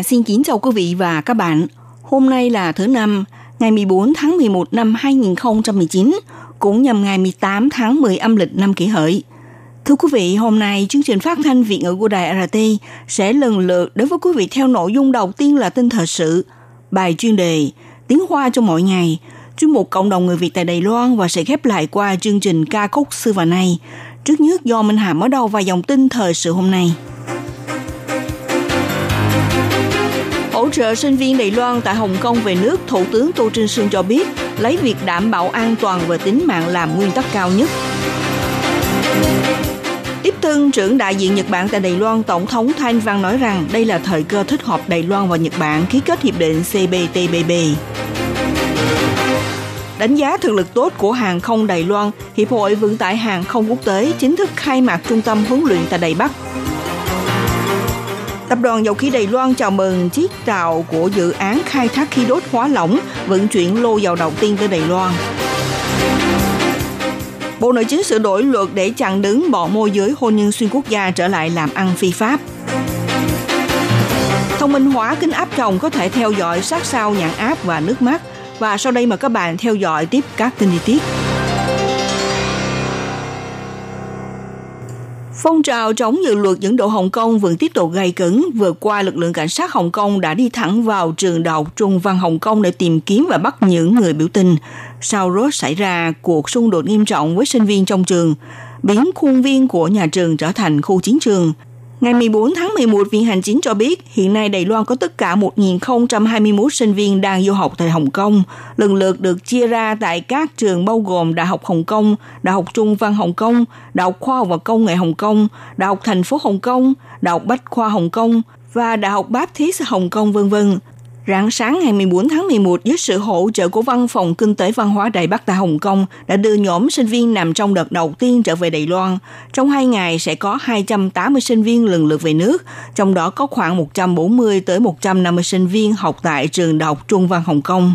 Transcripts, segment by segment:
Hà xin kính chào quý vị và các bạn. Hôm nay là thứ năm, ngày 14 tháng 11 năm 2019, cũng nhằm ngày 18 tháng 10 âm lịch năm kỷ hợi. Thưa quý vị, hôm nay chương trình phát thanh Việt ngữ của Đài RT sẽ lần lượt đối với quý vị theo nội dung đầu tiên là tin thời sự, bài chuyên đề, tiếng hoa cho mỗi ngày, chuyên mục cộng đồng người Việt tại Đài Loan và sẽ khép lại qua chương trình ca khúc xưa và nay. Trước nhất do Minh Hà mở đầu và dòng tin thời sự hôm nay. Hỗ trợ sinh viên Đài Loan tại Hồng Kông về nước, Thủ tướng Tô Trinh Sương cho biết lấy việc đảm bảo an toàn và tính mạng làm nguyên tắc cao nhất. Tiếp thân trưởng đại diện Nhật Bản tại Đài Loan, Tổng thống Thanh Văn nói rằng đây là thời cơ thích hợp Đài Loan và Nhật Bản ký kết hiệp định CPTPP. Đánh giá thực lực tốt của hàng không Đài Loan, Hiệp hội Vận tải Hàng không Quốc tế chính thức khai mạc trung tâm huấn luyện tại Đài Bắc. Tập đoàn Dầu khí Đài Loan chào mừng chiếc tàu của dự án khai thác khí đốt hóa lỏng vận chuyển lô dầu đầu tiên tới Đài Loan. Bộ Nội chính sửa đổi luật để chặn đứng bọn môi giới hôn nhân xuyên quốc gia trở lại làm ăn phi pháp. Thông minh hóa kính áp tròng có thể theo dõi sát sao nhãn áp và nước mắt. Và sau đây mời các bạn theo dõi tiếp các tin chi tiết. Phong trào chống dự luật dẫn độ Hồng Kông vẫn tiếp tục gay cứng. Vừa qua, lực lượng cảnh sát Hồng Kông đã đi thẳng vào trường đại học Trung văn Hồng Kông để tìm kiếm và bắt những người biểu tình. Sau đó xảy ra cuộc xung đột nghiêm trọng với sinh viên trong trường, biến khuôn viên của nhà trường trở thành khu chiến trường. Ngày 14 tháng 11, Viện Hành Chính cho biết hiện nay Đài Loan có tất cả 1.021 sinh viên đang du học tại Hồng Kông, lần lượt được chia ra tại các trường bao gồm Đại học Hồng Kông, Đại học Trung văn Hồng Kông, Đại học Khoa học và Công nghệ Hồng Kông, Đại học thành phố Hồng Kông, Đại học Bách khoa Hồng Kông và Đại học Baptist Hồng Kông vân vân. Rạng sáng ngày 14 tháng 11, dưới sự hỗ trợ của Văn phòng Kinh tế Văn hóa Đài Bắc tại Hồng Kông đã đưa nhóm sinh viên nằm trong đợt đầu tiên trở về Đài Loan. Trong hai ngày sẽ có 280 sinh viên lần lượt về nước, trong đó có khoảng 140 tới 150 sinh viên học tại trường Đại học Trung văn Hồng Kông.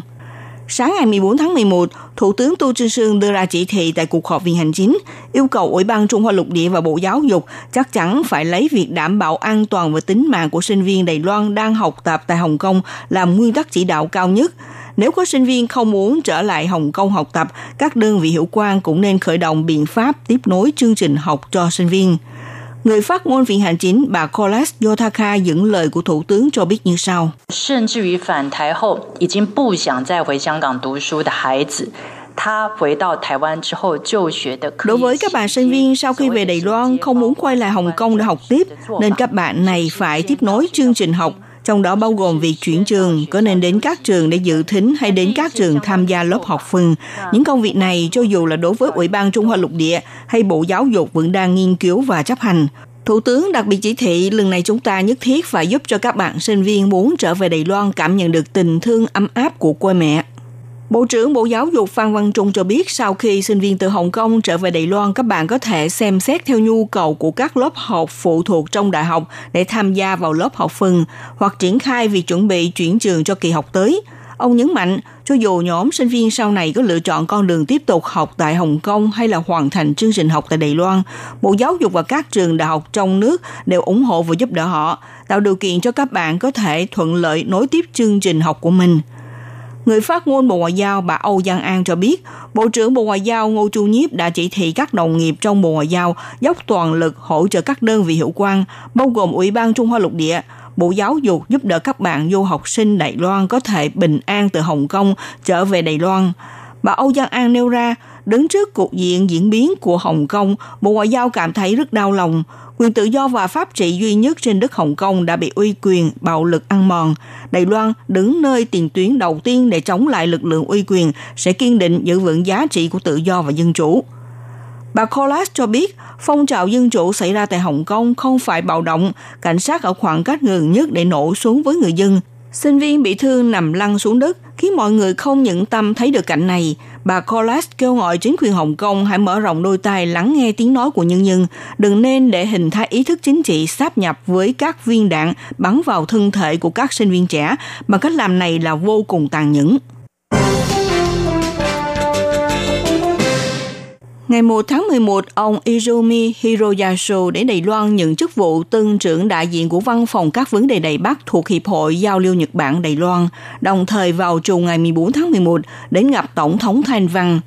Sáng ngày 14 tháng 11, Thủ tướng Tô Trinh Sương đưa ra chỉ thị tại cuộc họp viện hành chính, yêu cầu Ủy ban Trung Hoa Lục Địa và Bộ Giáo dục chắc chắn phải lấy việc đảm bảo an toàn và tính mạng của sinh viên Đài Loan đang học tập tại Hồng Kông làm nguyên tắc chỉ đạo cao nhất. Nếu có sinh viên không muốn trở lại Hồng Kông học tập, các đơn vị hiệu quan cũng nên khởi động biện pháp tiếp nối chương trình học cho sinh viên. Người phát ngôn Viện Hành chính bà Kolas Yotaka dẫn lời của Thủ tướng cho biết như sau. Đối với các bạn sinh viên sau khi về Đài Loan không muốn quay lại Hồng Kông để học tiếp, nên các bạn này phải tiếp nối chương trình học trong đó bao gồm việc chuyển trường, có nên đến các trường để dự thính hay đến các trường tham gia lớp học phần. Những công việc này cho dù là đối với Ủy ban Trung Hoa Lục Địa hay Bộ Giáo dục vẫn đang nghiên cứu và chấp hành. Thủ tướng đặc biệt chỉ thị lần này chúng ta nhất thiết phải giúp cho các bạn sinh viên muốn trở về Đài Loan cảm nhận được tình thương ấm áp của quê mẹ. Bộ trưởng Bộ Giáo dục Phan Văn Trung cho biết sau khi sinh viên từ Hồng Kông trở về Đài Loan, các bạn có thể xem xét theo nhu cầu của các lớp học phụ thuộc trong đại học để tham gia vào lớp học phần hoặc triển khai việc chuẩn bị chuyển trường cho kỳ học tới. Ông nhấn mạnh, cho dù nhóm sinh viên sau này có lựa chọn con đường tiếp tục học tại Hồng Kông hay là hoàn thành chương trình học tại Đài Loan, Bộ Giáo dục và các trường đại học trong nước đều ủng hộ và giúp đỡ họ, tạo điều kiện cho các bạn có thể thuận lợi nối tiếp chương trình học của mình. Người phát ngôn Bộ Ngoại giao bà Âu Giang An cho biết, Bộ trưởng Bộ Ngoại giao Ngô Chu Nhiếp đã chỉ thị các đồng nghiệp trong Bộ Ngoại giao dốc toàn lực hỗ trợ các đơn vị hữu quan, bao gồm Ủy ban Trung Hoa Lục Địa, Bộ Giáo dục giúp đỡ các bạn du học sinh Đài Loan có thể bình an từ Hồng Kông trở về Đài Loan. Bà Âu Giang An nêu ra, đứng trước cuộc diện diễn biến của Hồng Kông, Bộ Ngoại giao cảm thấy rất đau lòng. Quyền tự do và pháp trị duy nhất trên đất Hồng Kông đã bị uy quyền, bạo lực ăn mòn. Đài Loan đứng nơi tiền tuyến đầu tiên để chống lại lực lượng uy quyền sẽ kiên định giữ vững giá trị của tự do và dân chủ. Bà Collas cho biết phong trào dân chủ xảy ra tại Hồng Kông không phải bạo động, cảnh sát ở khoảng cách gần nhất để nổ xuống với người dân. Sinh viên bị thương nằm lăn xuống đất, khiến mọi người không những tâm thấy được cảnh này. Bà Collas kêu gọi chính quyền Hồng Kông hãy mở rộng đôi tai lắng nghe tiếng nói của nhân dân, đừng nên để hình thái ý thức chính trị sáp nhập với các viên đạn bắn vào thân thể của các sinh viên trẻ, mà cách làm này là vô cùng tàn nhẫn. Ngày 1 tháng 11, ông Izumi Hiroyasu đến Đài Loan nhận chức vụ tân trưởng đại diện của văn phòng các vấn đề Đài Bắc thuộc Hiệp hội Giao lưu Nhật Bản Đài Loan, đồng thời vào chiều ngày 14 tháng 11 đến gặp Tổng thống Thanh Văn.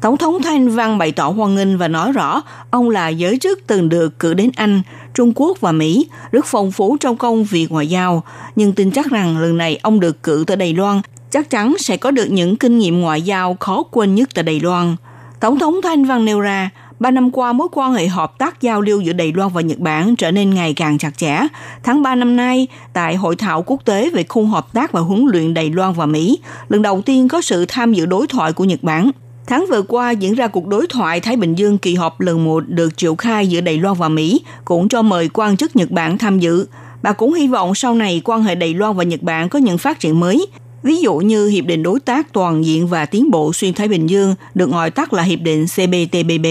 Tổng thống Thanh Văn bày tỏ hoan nghênh và nói rõ ông là giới chức từng được cử đến Anh, Trung Quốc và Mỹ, rất phong phú trong công việc ngoại giao, nhưng tin chắc rằng lần này ông được cử tới Đài Loan chắc chắn sẽ có được những kinh nghiệm ngoại giao khó quên nhất tại Đài Loan – Tổng thống Thanh Văn nêu ra, ba năm qua mối quan hệ hợp tác giao lưu giữa Đài Loan và Nhật Bản trở nên ngày càng chặt chẽ. Tháng 3 năm nay, tại Hội thảo quốc tế về khung hợp tác và huấn luyện Đài Loan và Mỹ, lần đầu tiên có sự tham dự đối thoại của Nhật Bản. Tháng vừa qua diễn ra cuộc đối thoại Thái Bình Dương kỳ họp lần một được triệu khai giữa Đài Loan và Mỹ, cũng cho mời quan chức Nhật Bản tham dự. Bà cũng hy vọng sau này quan hệ Đài Loan và Nhật Bản có những phát triển mới, Ví dụ như Hiệp định Đối tác Toàn diện và Tiến bộ Xuyên Thái Bình Dương, được gọi tắt là Hiệp định CPTPP.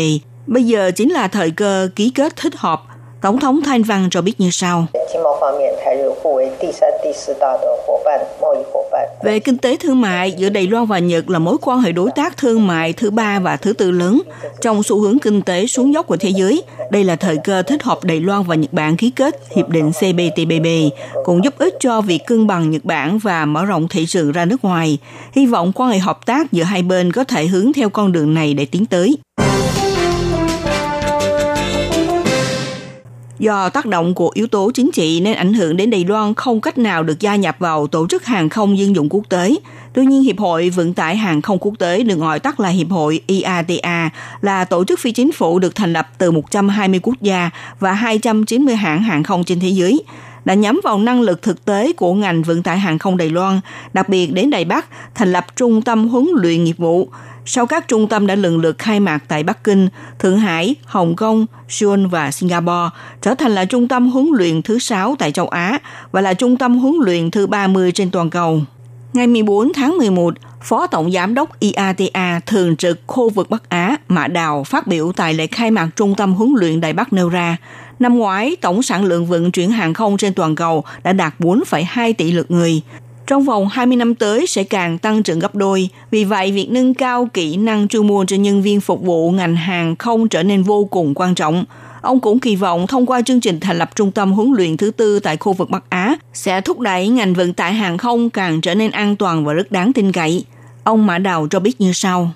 Bây giờ chính là thời cơ ký kết thích hợp Tổng thống Thanh Văn cho biết như sau. Về kinh tế thương mại, giữa Đài Loan và Nhật là mối quan hệ đối tác thương mại thứ ba và thứ tư lớn. Trong xu hướng kinh tế xuống dốc của thế giới, đây là thời cơ thích hợp Đài Loan và Nhật Bản ký kết Hiệp định CPTPP, cũng giúp ích cho việc cân bằng Nhật Bản và mở rộng thị trường ra nước ngoài. Hy vọng quan hệ hợp tác giữa hai bên có thể hướng theo con đường này để tiến tới. Do tác động của yếu tố chính trị nên ảnh hưởng đến Đài Loan không cách nào được gia nhập vào tổ chức hàng không dân dụng quốc tế. Tuy nhiên, Hiệp hội Vận tải Hàng không Quốc tế được gọi tắt là Hiệp hội IATA là tổ chức phi chính phủ được thành lập từ 120 quốc gia và 290 hãng hàng không trên thế giới đã nhắm vào năng lực thực tế của ngành vận tải hàng không Đài Loan, đặc biệt đến Đài Bắc, thành lập trung tâm huấn luyện nghiệp vụ, sau các trung tâm đã lần lượt khai mạc tại Bắc Kinh, Thượng Hải, Hồng Kông, Seoul và Singapore, trở thành là trung tâm huấn luyện thứ 6 tại châu Á và là trung tâm huấn luyện thứ 30 trên toàn cầu. Ngày 14 tháng 11, Phó Tổng Giám đốc IATA thường trực khu vực Bắc Á Mã Đào phát biểu tại lễ khai mạc Trung tâm huấn luyện Đài Bắc nêu ra, năm ngoái tổng sản lượng vận chuyển hàng không trên toàn cầu đã đạt 4,2 tỷ lượt người, trong vòng 20 năm tới sẽ càng tăng trưởng gấp đôi. Vì vậy, việc nâng cao kỹ năng chuyên môn cho nhân viên phục vụ ngành hàng không trở nên vô cùng quan trọng. Ông cũng kỳ vọng thông qua chương trình thành lập trung tâm huấn luyện thứ tư tại khu vực Bắc Á sẽ thúc đẩy ngành vận tải hàng không càng trở nên an toàn và rất đáng tin cậy. Ông Mã Đào cho biết như sau.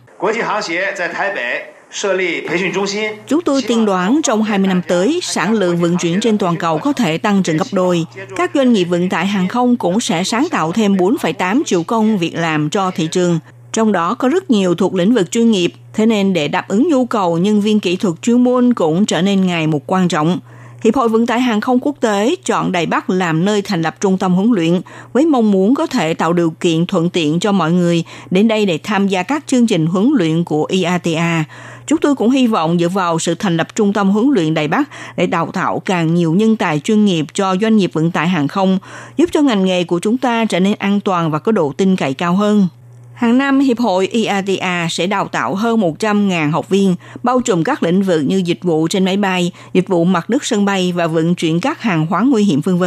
Chúng tôi tiên đoán trong 20 năm tới, sản lượng vận chuyển trên toàn cầu có thể tăng trưởng gấp đôi. Các doanh nghiệp vận tải hàng không cũng sẽ sáng tạo thêm 4,8 triệu công việc làm cho thị trường. Trong đó có rất nhiều thuộc lĩnh vực chuyên nghiệp, thế nên để đáp ứng nhu cầu nhân viên kỹ thuật chuyên môn cũng trở nên ngày một quan trọng. Hiệp hội Vận tải Hàng không Quốc tế chọn Đài Bắc làm nơi thành lập trung tâm huấn luyện với mong muốn có thể tạo điều kiện thuận tiện cho mọi người đến đây để tham gia các chương trình huấn luyện của IATA. Chúng tôi cũng hy vọng dựa vào sự thành lập trung tâm huấn luyện Đài Bắc để đào tạo càng nhiều nhân tài chuyên nghiệp cho doanh nghiệp vận tải hàng không, giúp cho ngành nghề của chúng ta trở nên an toàn và có độ tin cậy cao hơn. Hàng năm, Hiệp hội IATA sẽ đào tạo hơn 100.000 học viên, bao trùm các lĩnh vực như dịch vụ trên máy bay, dịch vụ mặt đất sân bay và vận chuyển các hàng hóa nguy hiểm v.v.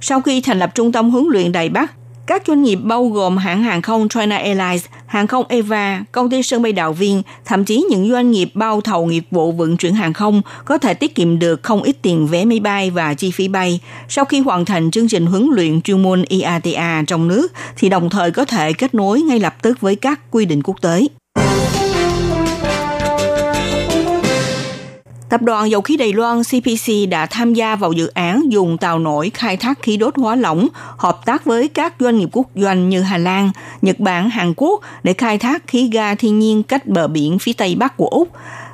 Sau khi thành lập trung tâm huấn luyện Đài Bắc, các doanh nghiệp bao gồm hãng hàng không China Airlines, hàng không Eva, công ty sân bay Đạo Viên, thậm chí những doanh nghiệp bao thầu nghiệp vụ vận chuyển hàng không có thể tiết kiệm được không ít tiền vé máy bay và chi phí bay. Sau khi hoàn thành chương trình huấn luyện chuyên môn IATA trong nước, thì đồng thời có thể kết nối ngay lập tức với các quy định quốc tế. Tập đoàn Dầu khí Đài Loan CPC đã tham gia vào dự án dùng tàu nổi khai thác khí đốt hóa lỏng, hợp tác với các doanh nghiệp quốc doanh như Hà Lan, Nhật Bản, Hàn Quốc để khai thác khí ga thiên nhiên cách bờ biển phía Tây Bắc của Úc.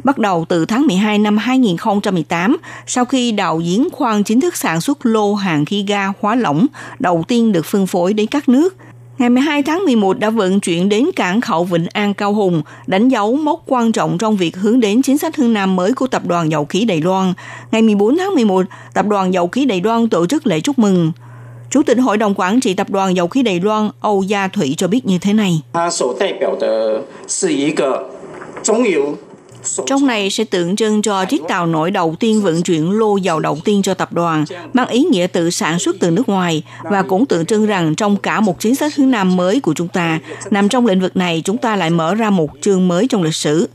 Bắt đầu từ tháng 12 năm 2018, sau khi đào giếng khoan chính thức sản xuất lô hàng khí ga hóa lỏng đầu tiên được phân phối đến các nước – ngày 12 tháng 11 đã vận chuyển đến cảng khẩu Vịnh An Cao Hùng, đánh dấu mốc quan trọng trong việc hướng đến chính sách hướng Nam mới của Tập đoàn Dầu khí Đài Loan. Ngày 14 tháng 11, Tập đoàn Dầu khí Đài Loan tổ chức lễ chúc mừng. Chủ tịch Hội đồng Quản trị Tập đoàn Dầu khí Đài Loan Âu Gia Thủy cho biết như thế này. Trong này sẽ tượng trưng cho chiếc tàu nổi đầu tiên vận chuyển lô dầu đầu tiên cho tập đoàn, mang ý nghĩa tự sản xuất từ nước ngoài và cũng tượng trưng rằng trong cả một chính sách hướng Nam mới của chúng ta, nằm trong lĩnh vực này chúng ta lại mở ra một chương mới trong lịch sử.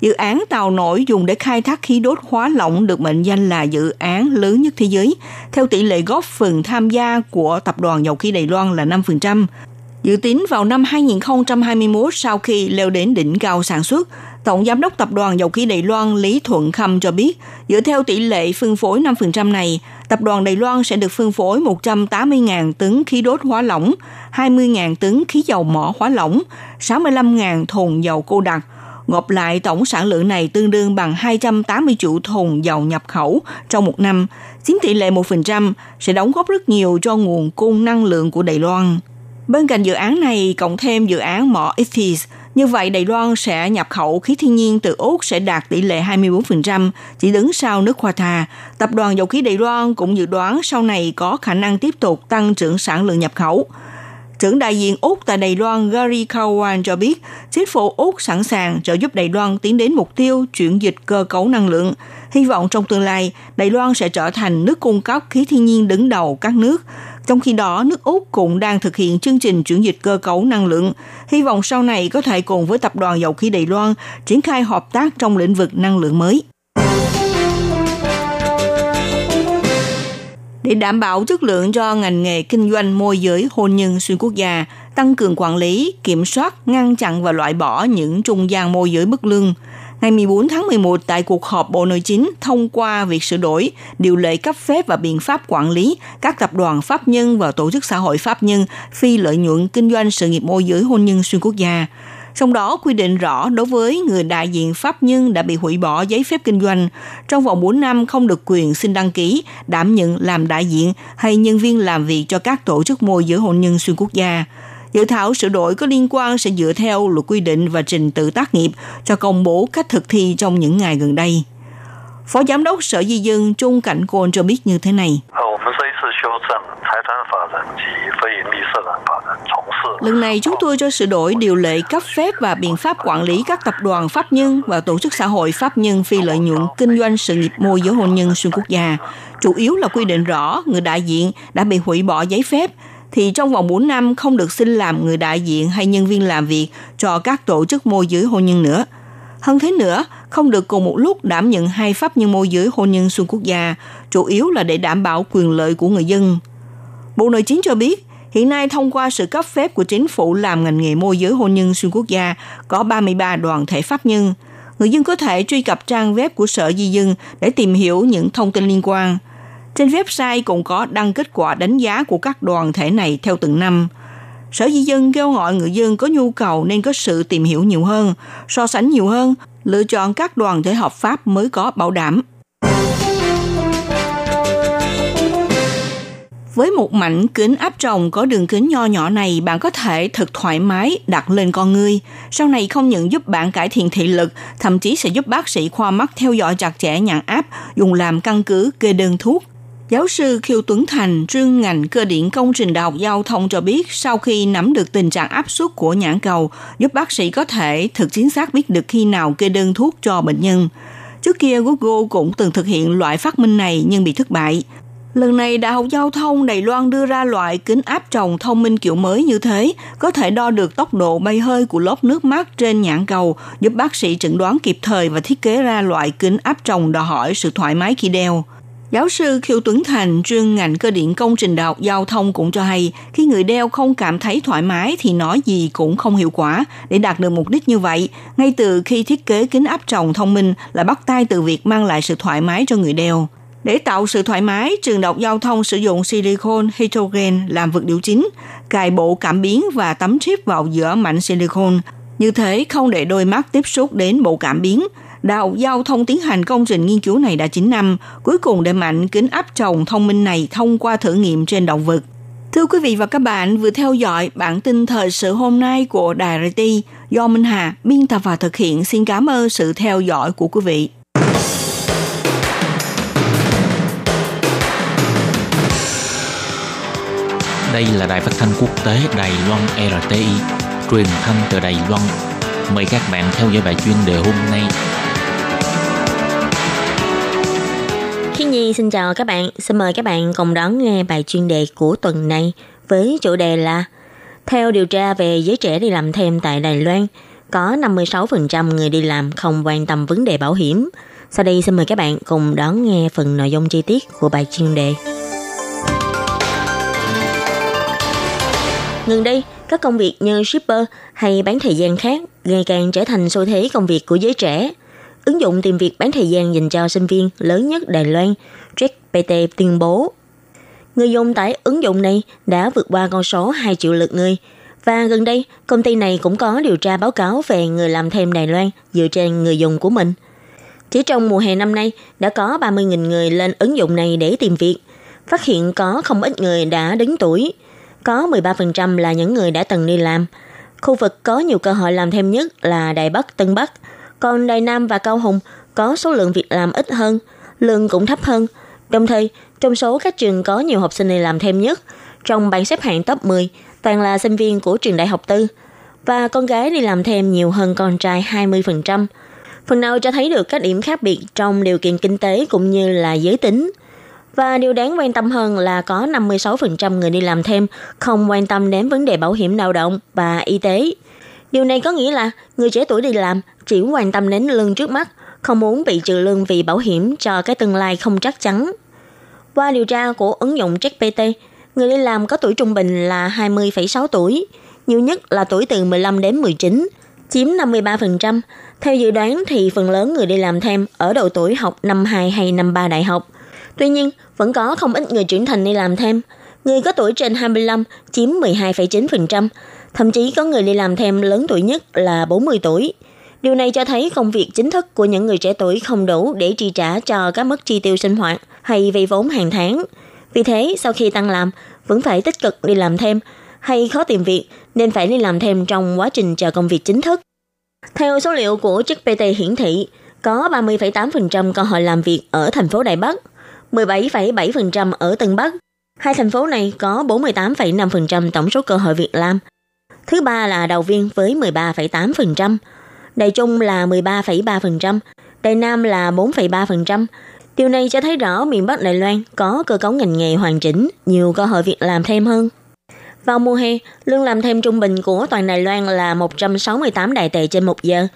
Dự án tàu nổi dùng để khai thác khí đốt hóa lỏng được mệnh danh là dự án lớn nhất thế giới, theo tỷ lệ góp phần tham gia của Tập đoàn Dầu khí Đài Loan là 5%. Dự tính vào năm 2021 sau khi leo đến đỉnh cao sản xuất, Tổng Giám đốc Tập đoàn Dầu khí Đài Loan Lý Thuận Khâm cho biết, dựa theo tỷ lệ phân phối 5% này, Tập đoàn Đài Loan sẽ được phân phối 180.000 tấn khí đốt hóa lỏng, 20.000 tấn khí dầu mỏ hóa lỏng, 65.000 thùng dầu cô đặc, Gộp lại tổng sản lượng này tương đương bằng 280 triệu thùng dầu nhập khẩu trong một năm, chiếm tỷ lệ 1%, sẽ đóng góp rất nhiều cho nguồn cung năng lượng của Đài Loan. Bên cạnh dự án này, cộng thêm dự án mỏ Ethis như vậy Đài Loan sẽ nhập khẩu khí thiên nhiên từ Úc sẽ đạt tỷ lệ 24%, chỉ đứng sau nước Hoa Thà. Tập đoàn Dầu khí Đài Loan cũng dự đoán sau này có khả năng tiếp tục tăng trưởng sản lượng nhập khẩu. Trưởng đại diện Úc tại Đài Loan Gary Cowan cho biết, chính phủ Úc sẵn sàng trợ giúp Đài Loan tiến đến mục tiêu chuyển dịch cơ cấu năng lượng. Hy vọng trong tương lai, Đài Loan sẽ trở thành nước cung cấp khí thiên nhiên đứng đầu các nước. Trong khi đó, nước Úc cũng đang thực hiện chương trình chuyển dịch cơ cấu năng lượng. Hy vọng sau này có thể cùng với Tập đoàn Dầu khí Đài Loan triển khai hợp tác trong lĩnh vực năng lượng mới. để đảm bảo chất lượng cho ngành nghề kinh doanh môi giới hôn nhân xuyên quốc gia, tăng cường quản lý, kiểm soát, ngăn chặn và loại bỏ những trung gian môi giới bất lương. Ngày 14 tháng 11 tại cuộc họp Bộ Nội chính thông qua việc sửa đổi điều lệ cấp phép và biện pháp quản lý các tập đoàn pháp nhân và tổ chức xã hội pháp nhân phi lợi nhuận kinh doanh sự nghiệp môi giới hôn nhân xuyên quốc gia trong đó quy định rõ đối với người đại diện pháp nhân đã bị hủy bỏ giấy phép kinh doanh, trong vòng 4 năm không được quyền xin đăng ký, đảm nhận làm đại diện hay nhân viên làm việc cho các tổ chức môi giới hôn nhân xuyên quốc gia. Dự thảo sửa đổi có liên quan sẽ dựa theo luật quy định và trình tự tác nghiệp cho công bố cách thực thi trong những ngày gần đây. Phó Giám đốc Sở Di dân Trung Cảnh Côn cho biết như thế này. Lần này chúng tôi cho sửa đổi điều lệ cấp phép và biện pháp quản lý các tập đoàn pháp nhân và tổ chức xã hội pháp nhân phi lợi nhuận kinh doanh sự nghiệp môi giới hôn nhân xuyên quốc gia. Chủ yếu là quy định rõ người đại diện đã bị hủy bỏ giấy phép thì trong vòng 4 năm không được xin làm người đại diện hay nhân viên làm việc cho các tổ chức môi giới hôn nhân nữa. Hơn thế nữa, không được cùng một lúc đảm nhận hai pháp nhân môi giới hôn nhân xuyên quốc gia, chủ yếu là để đảm bảo quyền lợi của người dân. Bộ Nội chính cho biết, Hiện nay thông qua sự cấp phép của chính phủ làm ngành nghề môi giới hôn nhân xuyên quốc gia có 33 đoàn thể pháp nhân. Người dân có thể truy cập trang web của Sở Di dân để tìm hiểu những thông tin liên quan. Trên website cũng có đăng kết quả đánh giá của các đoàn thể này theo từng năm. Sở Di dân kêu gọi người dân có nhu cầu nên có sự tìm hiểu nhiều hơn, so sánh nhiều hơn, lựa chọn các đoàn thể hợp pháp mới có bảo đảm. Với một mảnh kính áp tròng có đường kính nho nhỏ này, bạn có thể thật thoải mái đặt lên con ngươi. Sau này không những giúp bạn cải thiện thị lực, thậm chí sẽ giúp bác sĩ khoa mắt theo dõi chặt chẽ nhãn áp, dùng làm căn cứ kê đơn thuốc. Giáo sư Khiêu Tuấn Thành, chuyên ngành cơ điện công trình đại học giao thông cho biết sau khi nắm được tình trạng áp suất của nhãn cầu, giúp bác sĩ có thể thực chính xác biết được khi nào kê đơn thuốc cho bệnh nhân. Trước kia Google cũng từng thực hiện loại phát minh này nhưng bị thất bại. Lần này Đại học Giao thông Đài Loan đưa ra loại kính áp tròng thông minh kiểu mới như thế, có thể đo được tốc độ bay hơi của lốp nước mắt trên nhãn cầu, giúp bác sĩ chẩn đoán kịp thời và thiết kế ra loại kính áp tròng đòi hỏi sự thoải mái khi đeo. Giáo sư Khiêu Tuấn Thành, chuyên ngành cơ điện công trình đại học giao thông cũng cho hay, khi người đeo không cảm thấy thoải mái thì nói gì cũng không hiệu quả. Để đạt được mục đích như vậy, ngay từ khi thiết kế kính áp tròng thông minh là bắt tay từ việc mang lại sự thoải mái cho người đeo. Để tạo sự thoải mái, trường đọc giao thông sử dụng silicon hydrogen làm vật liệu chính, cài bộ cảm biến và tấm chip vào giữa mảnh silicon. Như thế không để đôi mắt tiếp xúc đến bộ cảm biến. Đạo giao thông tiến hành công trình nghiên cứu này đã 9 năm, cuối cùng để mạnh kính áp tròng thông minh này thông qua thử nghiệm trên động vật. Thưa quý vị và các bạn, vừa theo dõi bản tin thời sự hôm nay của Đài RT do Minh Hà biên tập và thực hiện. Xin cảm ơn sự theo dõi của quý vị. Đây là đài phát thanh quốc tế Đài Loan RTI, truyền thanh từ Đài Loan. Mời các bạn theo dõi bài chuyên đề hôm nay. Nhi xin chào các bạn, xin mời các bạn cùng đón nghe bài chuyên đề của tuần này với chủ đề là Theo điều tra về giới trẻ đi làm thêm tại Đài Loan, có 56% người đi làm không quan tâm vấn đề bảo hiểm. Sau đây xin mời các bạn cùng đón nghe phần nội dung chi tiết của bài chuyên đề. Gần đây, các công việc như shipper hay bán thời gian khác ngày càng trở thành xu thế công việc của giới trẻ. Ứng dụng tìm việc bán thời gian dành cho sinh viên lớn nhất Đài Loan, JetPT tuyên bố. Người dùng tải ứng dụng này đã vượt qua con số 2 triệu lượt người. Và gần đây, công ty này cũng có điều tra báo cáo về người làm thêm Đài Loan dựa trên người dùng của mình. Chỉ trong mùa hè năm nay, đã có 30.000 người lên ứng dụng này để tìm việc. Phát hiện có không ít người đã đứng tuổi – có 13% là những người đã từng đi làm. Khu vực có nhiều cơ hội làm thêm nhất là Đài Bắc, Tân Bắc, còn Đài Nam và Cao Hùng có số lượng việc làm ít hơn, lương cũng thấp hơn. Đồng thời, trong số các trường có nhiều học sinh đi làm thêm nhất, trong bảng xếp hạng top 10 toàn là sinh viên của trường đại học tư và con gái đi làm thêm nhiều hơn con trai 20%. Phần nào cho thấy được các điểm khác biệt trong điều kiện kinh tế cũng như là giới tính – và điều đáng quan tâm hơn là có 56% người đi làm thêm không quan tâm đến vấn đề bảo hiểm lao động và y tế. Điều này có nghĩa là người trẻ tuổi đi làm chỉ quan tâm đến lương trước mắt, không muốn bị trừ lương vì bảo hiểm cho cái tương lai không chắc chắn. Qua điều tra của ứng dụng CheckPT, người đi làm có tuổi trung bình là 20,6 tuổi, nhiều nhất là tuổi từ 15 đến 19, chiếm 53%. Theo dự đoán thì phần lớn người đi làm thêm ở độ tuổi học năm 2 hay năm 3 đại học. Tuy nhiên, vẫn có không ít người trưởng thành đi làm thêm. Người có tuổi trên 25 chiếm 12,9%, thậm chí có người đi làm thêm lớn tuổi nhất là 40 tuổi. Điều này cho thấy công việc chính thức của những người trẻ tuổi không đủ để chi trả cho các mức chi tiêu sinh hoạt hay vay vốn hàng tháng. Vì thế, sau khi tăng làm, vẫn phải tích cực đi làm thêm hay khó tìm việc nên phải đi làm thêm trong quá trình chờ công việc chính thức. Theo số liệu của chức PT hiển thị, có 30,8% cơ hội làm việc ở thành phố Đài Bắc – 17,7% ở Tân Bắc. Hai thành phố này có 48,5% tổng số cơ hội việc làm. Thứ ba là Đầu Viên với 13,8%, Đài Trung là 13,3%, Đài Nam là 4,3%. Điều này cho thấy rõ miền Bắc Đài Loan có cơ cấu ngành nghề hoàn chỉnh, nhiều cơ hội việc làm thêm hơn. Vào mùa hè, lương làm thêm trung bình của toàn Đài Loan là 168 đại tệ trên một giờ,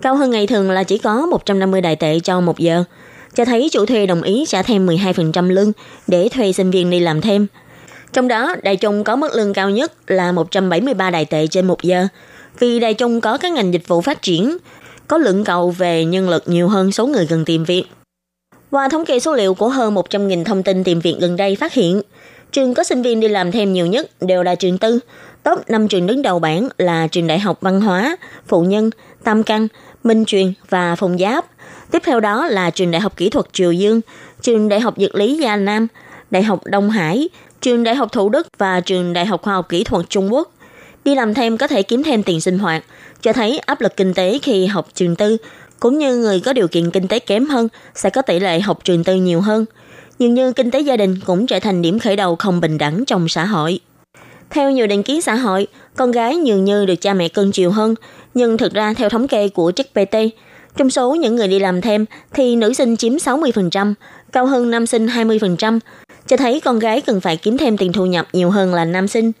cao hơn ngày thường là chỉ có 150 đại tệ cho một giờ cho thấy chủ thuê đồng ý trả thêm 12% lương để thuê sinh viên đi làm thêm. Trong đó, Đài Trung có mức lương cao nhất là 173 đại tệ trên một giờ, vì Đài Trung có các ngành dịch vụ phát triển, có lượng cầu về nhân lực nhiều hơn số người cần tìm việc. Qua thống kê số liệu của hơn 100.000 thông tin tìm việc gần đây phát hiện, trường có sinh viên đi làm thêm nhiều nhất đều là trường tư. Top 5 trường đứng đầu bảng là trường Đại học Văn hóa, Phụ Nhân, Tam Căn, Minh Truyền và Phòng Giáp – Tiếp theo đó là trường Đại học Kỹ thuật Triều Dương, trường Đại học Dược lý Gia Nam, Đại học Đông Hải, trường Đại học Thủ Đức và trường Đại học Khoa học Kỹ thuật Trung Quốc. Đi làm thêm có thể kiếm thêm tiền sinh hoạt, cho thấy áp lực kinh tế khi học trường tư, cũng như người có điều kiện kinh tế kém hơn sẽ có tỷ lệ học trường tư nhiều hơn. Dường như kinh tế gia đình cũng trở thành điểm khởi đầu không bình đẳng trong xã hội. Theo nhiều định kiến xã hội, con gái dường như được cha mẹ cưng chiều hơn, nhưng thực ra theo thống kê của chức PT, trong số những người đi làm thêm thì nữ sinh chiếm 60%, cao hơn nam sinh 20%, cho thấy con gái cần phải kiếm thêm tiền thu nhập nhiều hơn là nam sinh.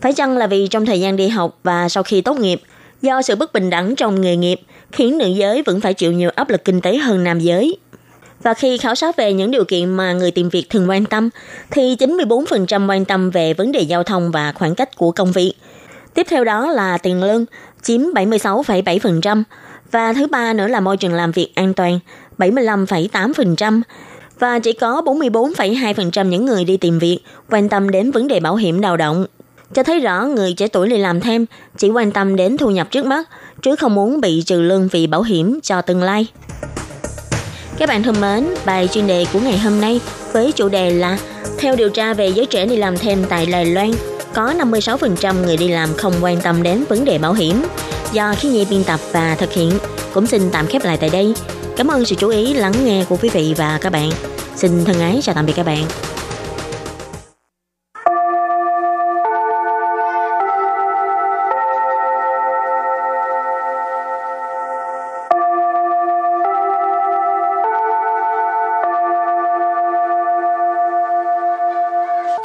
Phải chăng là vì trong thời gian đi học và sau khi tốt nghiệp, do sự bất bình đẳng trong nghề nghiệp khiến nữ giới vẫn phải chịu nhiều áp lực kinh tế hơn nam giới. Và khi khảo sát về những điều kiện mà người tìm việc thường quan tâm, thì 94% quan tâm về vấn đề giao thông và khoảng cách của công việc. Tiếp theo đó là tiền lương, chiếm 76,7%, và thứ ba nữa là môi trường làm việc an toàn, 75,8%. Và chỉ có 44,2% những người đi tìm việc quan tâm đến vấn đề bảo hiểm lao động. Cho thấy rõ người trẻ tuổi đi làm thêm chỉ quan tâm đến thu nhập trước mắt, chứ không muốn bị trừ lương vì bảo hiểm cho tương lai. Các bạn thân mến, bài chuyên đề của ngày hôm nay với chủ đề là Theo điều tra về giới trẻ đi làm thêm tại Đài Loan, có 56% người đi làm không quan tâm đến vấn đề bảo hiểm. Do khi nhi biên tập và thực hiện, cũng xin tạm khép lại tại đây. Cảm ơn sự chú ý lắng nghe của quý vị và các bạn. Xin thân ái chào tạm biệt các bạn.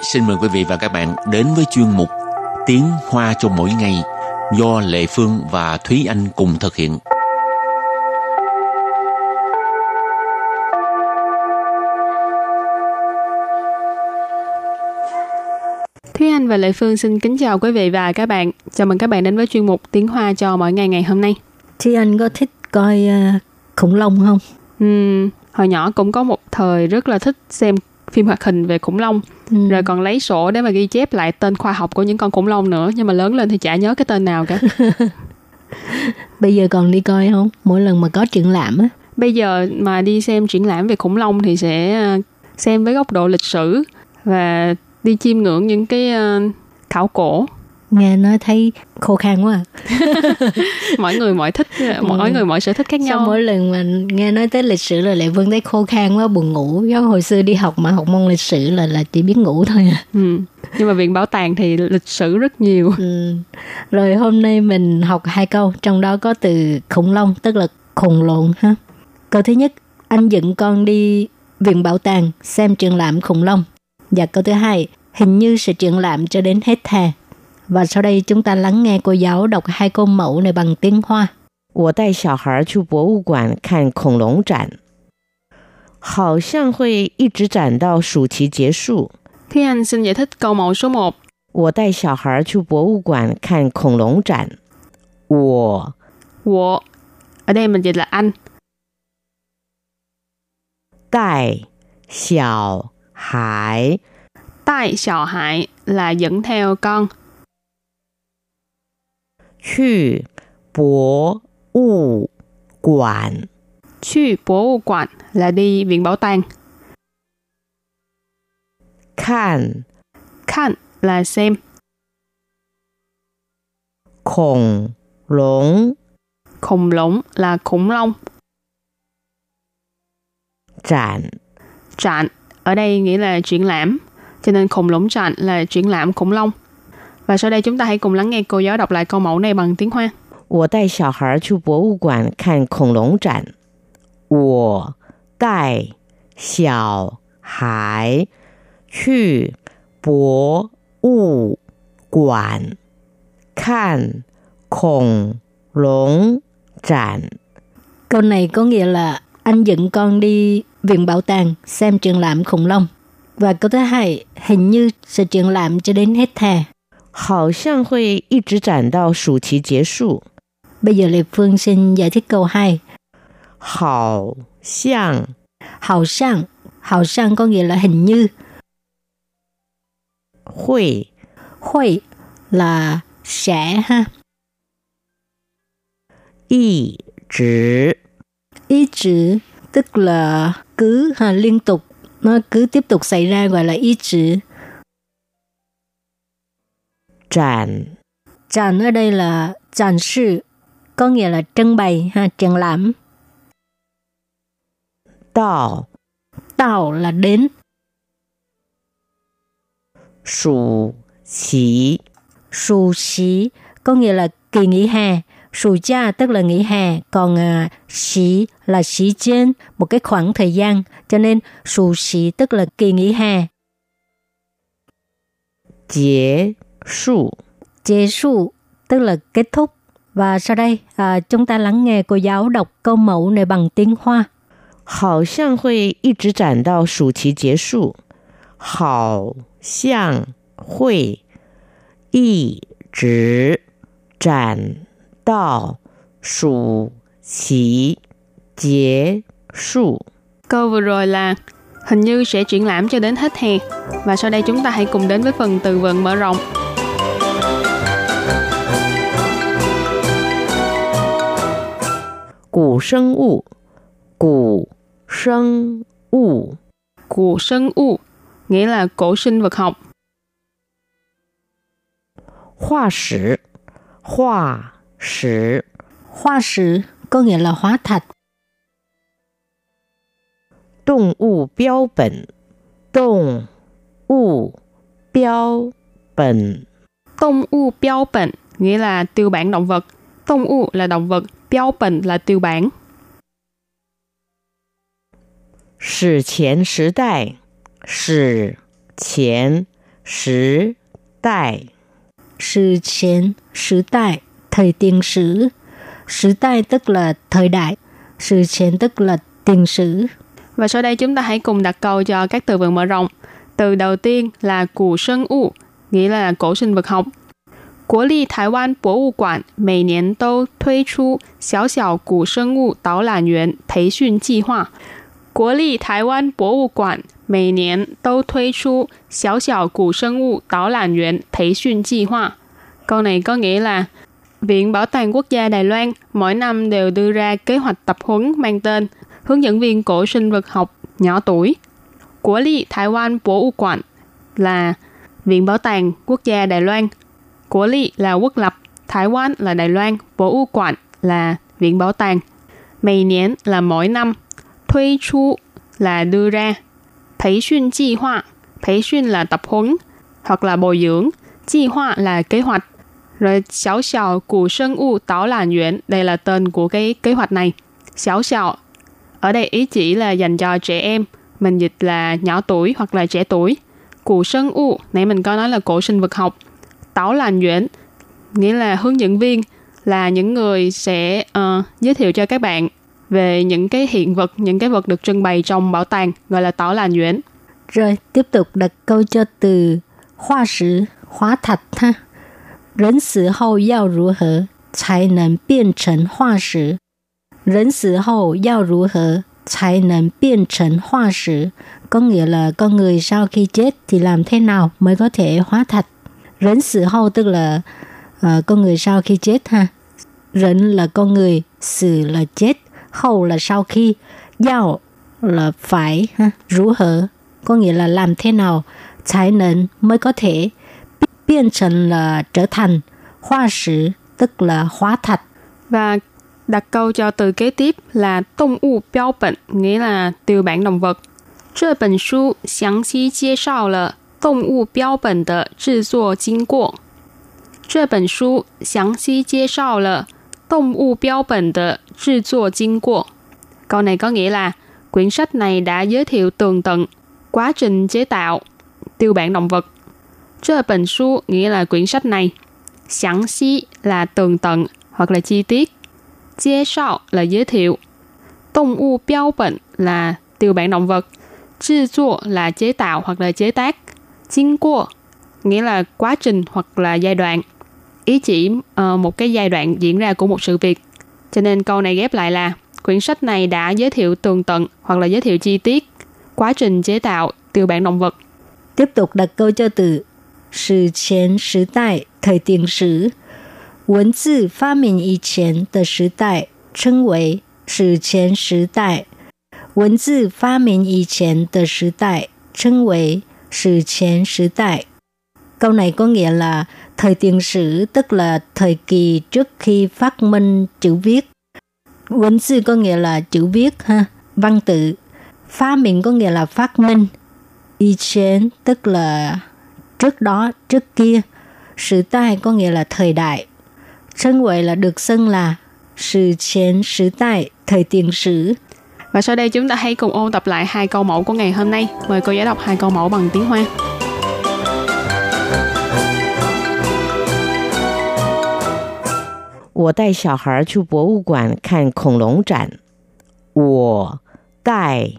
Xin mời quý vị và các bạn đến với chuyên mục Tiếng Hoa cho mỗi ngày do Lệ Phương và Thúy Anh cùng thực hiện. Thúy Anh và Lệ Phương xin kính chào quý vị và các bạn. Chào mừng các bạn đến với chuyên mục Tiếng Hoa cho mỗi ngày ngày hôm nay. Thúy Anh có thích coi uh, khủng long không? Uhm, hồi nhỏ cũng có một thời rất là thích xem phim hoạt hình về khủng long. Ừ. rồi còn lấy sổ để mà ghi chép lại tên khoa học của những con khủng long nữa nhưng mà lớn lên thì chả nhớ cái tên nào cả. Bây giờ còn đi coi không? Mỗi lần mà có triển lãm á. Bây giờ mà đi xem triển lãm về khủng long thì sẽ ờ, xem với góc độ lịch sử và đi chiêm ngưỡng những cái ờ, khảo cổ nghe nói thấy khô khan quá à. mỗi người mỗi thích mỗi ừ. người mỗi sở thích khác nhau Sau mỗi lần mà nghe nói tới lịch sử là lại vân thấy khô khan quá buồn ngủ giống hồi xưa đi học mà học môn lịch sử là là chỉ biết ngủ thôi à ừ. nhưng mà viện bảo tàng thì lịch sử rất nhiều ừ. rồi hôm nay mình học hai câu trong đó có từ khủng long tức là khùng lộn ha câu thứ nhất anh dẫn con đi viện bảo tàng xem triển lãm khủng long và câu thứ hai hình như sẽ triển lãm cho đến hết hè và sau đây chúng ta lắng nghe cô giáo đọc hai câu mẫu này bằng tiếng Hoa. 我带小孩去博物馆看恐龙展，好像会一直展到暑期结束。Thi Anh xin giải thích câu mẫu số 1. 我带小孩去博物馆看恐龙展。我我 ở đây mình dịch là anh. 带小孩带小孩 là dẫn theo con. 去博物馆。去博物馆 là đi viện bảo tàng.看看 là xem. Khủng long Khủng long là khủng long.展Triển ở đây nghĩa là triển lãm. Cho nên khủng long triển là triển lãm khủng long. Và sau đây chúng ta hãy cùng lắng nghe cô giáo đọc lại câu mẫu này bằng tiếng Hoa. 我带小孩去博物馆看恐龙展。我带小孩去博物馆看恐龙展。Câu này có nghĩa là anh dẫn con đi viện bảo tàng xem triển lãm khủng long. Và câu thứ hai, hình như sẽ triển lãm cho đến hết hè. 好像会一直展到暑期结束。Bây giờ Lê Phương xin giải thích câu 2. 好像 Hào sang Hào sang có nghĩa là hình như. 会 Hội là sẽ ha. 一直 Ý chữ tức là cứ ha, liên tục. Nó cứ tiếp tục xảy ra gọi là ý chữ. Triển Triển ở đây là triển sự, có nghĩa là trưng bày ha, triển lãm. Đạo Đạo là đến. Sủ xí Sù xí có nghĩa là kỳ nghỉ hè. Sù cha tức là nghỉ hè, còn à, xí là xí trên, một cái khoảng thời gian. Cho nên sù xí tức là kỳ nghỉ hè. Kết 束 Kết束tức là kết thúc. Và sau đây à, chúng ta lắng nghe cô giáo đọc câu mẫu này bằng tiếng Hoa. 好像会一直展到暑期结束。好像会一直展到暑期结束。 Câu vừa rồi là hình như sẽ triển lãm cho đến hết hè. Và sau đây chúng ta hãy cùng đến với phần từ vựng mở rộng. 古生物，古 生物 Cổ sinh u nghĩa là cổ sinh vật học. 化石化石 Hoa sử có nghĩa là hóa thạch. 动物标本动物标本 Tông u标本nghĩa là tiêu bản động vật. Tông u là động vật, 标本là tiêu bản. 史前时代史前时代 Sử chiến, sử đại, thời tiền sử. Sử đại tức là thời đại. Sử chiến tức là tiền sử. Và sau đây chúng ta hãy cùng đặt câu cho các từ vựng mở rộng. Từ đầu tiên là cổ sinh u, nghĩa là cổ sinh vật học. 国立台湾博物馆每年都推出小小古生物导览员培训计划。国立台湾博物馆每年都推出小小古生物导览员培训计划。Câu này có nghĩa là Viện Bảo tàng Quốc gia Đài Loan mỗi năm đều đưa ra kế hoạch tập huấn mang tên hướng dẫn viên cổ sinh vật học nhỏ tuổi. Của Lý Thái Quan Bộ U Quản là Viện Bảo tàng Quốc gia Đài Loan. Của Lý là quốc lập, Thái Quan là Đài Loan, Bộ U Quản là Viện Bảo tàng. Mày niên là mỗi năm, thuê chu là đưa ra,培训计划,培训là tập huấn hoặc là bồi dưỡng, 计划 là kế hoạch. Rồi xảo xảo của sinh u tảo làn yuan, đây là tên của cái kế hoạch này. Xảo xảo, ở đây ý chỉ là dành cho trẻ em, mình dịch là nhỏ tuổi hoặc là trẻ tuổi. Cụ sinh u, nãy mình có nói là cổ sinh vật học. táo lành duyễn nghĩa là hướng dẫn viên là những người sẽ uh, giới thiệu cho các bạn về những cái hiện vật, những cái vật được trưng bày trong bảo tàng gọi là táo lành duyễn. Rồi tiếp tục đặt câu cho từ hóa sử, hóa thạch ha. Rấn sử hậu yào rú hờ, chai nền biên trần hóa sử. Rấn sử hậu yào rú hờ, chai nền biên trần hóa sử. Có nghĩa là con người sau khi chết thì làm thế nào mới có thể hóa thạch Rấn死后 tức là uh, con người sau khi chết ha. Rấn là con người, xử là chết, hậu là sau khi, giao là phải ha, rú hở có nghĩa là làm thế nào,才能 mới có thể, biến thành là trở thành, hoa sử tức là hóa thạch. Và đặt câu cho từ kế tiếp là động物标本, nghĩa là tiêu bản động vật. 这本书详细介绍了 动物标本的制作经过。这本书详细介绍了动物标本的制作经过。Câu này có nghĩa là quyển sách này đã giới thiệu tường tận quá trình chế tạo tiêu bản động vật.这本书 nghĩa là quyển sách này.详细là tường tận hoặc là chi tiết. Chế sao là giới thiệu. Động物标本 là tiêu bản động vật.制作là chế tạo hoặc là chế tác. Kinh qua nghĩa là quá trình hoặc là giai đoạn. Ý chỉ uh, một cái giai đoạn diễn ra của một sự việc. Cho nên câu này ghép lại là quyển sách này đã giới thiệu tường tận hoặc là giới thiệu chi tiết quá trình chế tạo tiêu bản động vật. Tiếp tục đặt câu cho từ sử 前时代 thời tiền sử 文字发明以前的时代称为史前时代。文字发明以前的时代称为 史前时代。Câu này có nghĩa là thời tiền sử tức là thời kỳ trước khi phát minh chữ viết.文字có nghĩa là chữ viết ha, văn tự. Phát minh có nghĩa là phát minh. Y chén tức là trước đó, trước kia. Sử đại có nghĩa là thời đại.称gọi là được xưng là sử chiến sử đại, thời tiền sử. Và sau đây chúng ta hãy cùng ôn tập lại hai câu mẫu của ngày hôm nay. Mời cô giáo đọc hai câu mẫu bằng tiếng Hoa. 我带小孩去博物馆看恐龙展。我带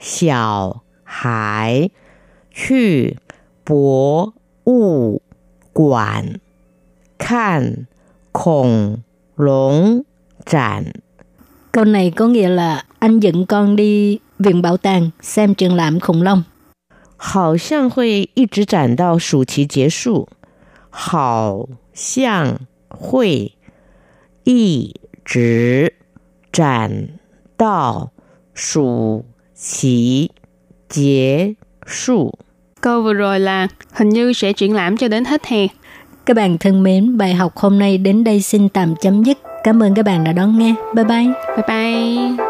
小孩去博物馆看恐龙展。 Câu này có nghĩa là anh dẫn con đi viện bảo tàng xem triển lãm khủng long. 好像会一直展到暑期结束。好像会一直展到暑 期结束。 Câu vừa rồi là hình như sẽ triển lãm cho đến hết hè. Các bạn thân mến, bài học hôm nay đến đây xin tạm chấm dứt. Cảm ơn các bạn đã đón nghe. Bye bye. Bye bye.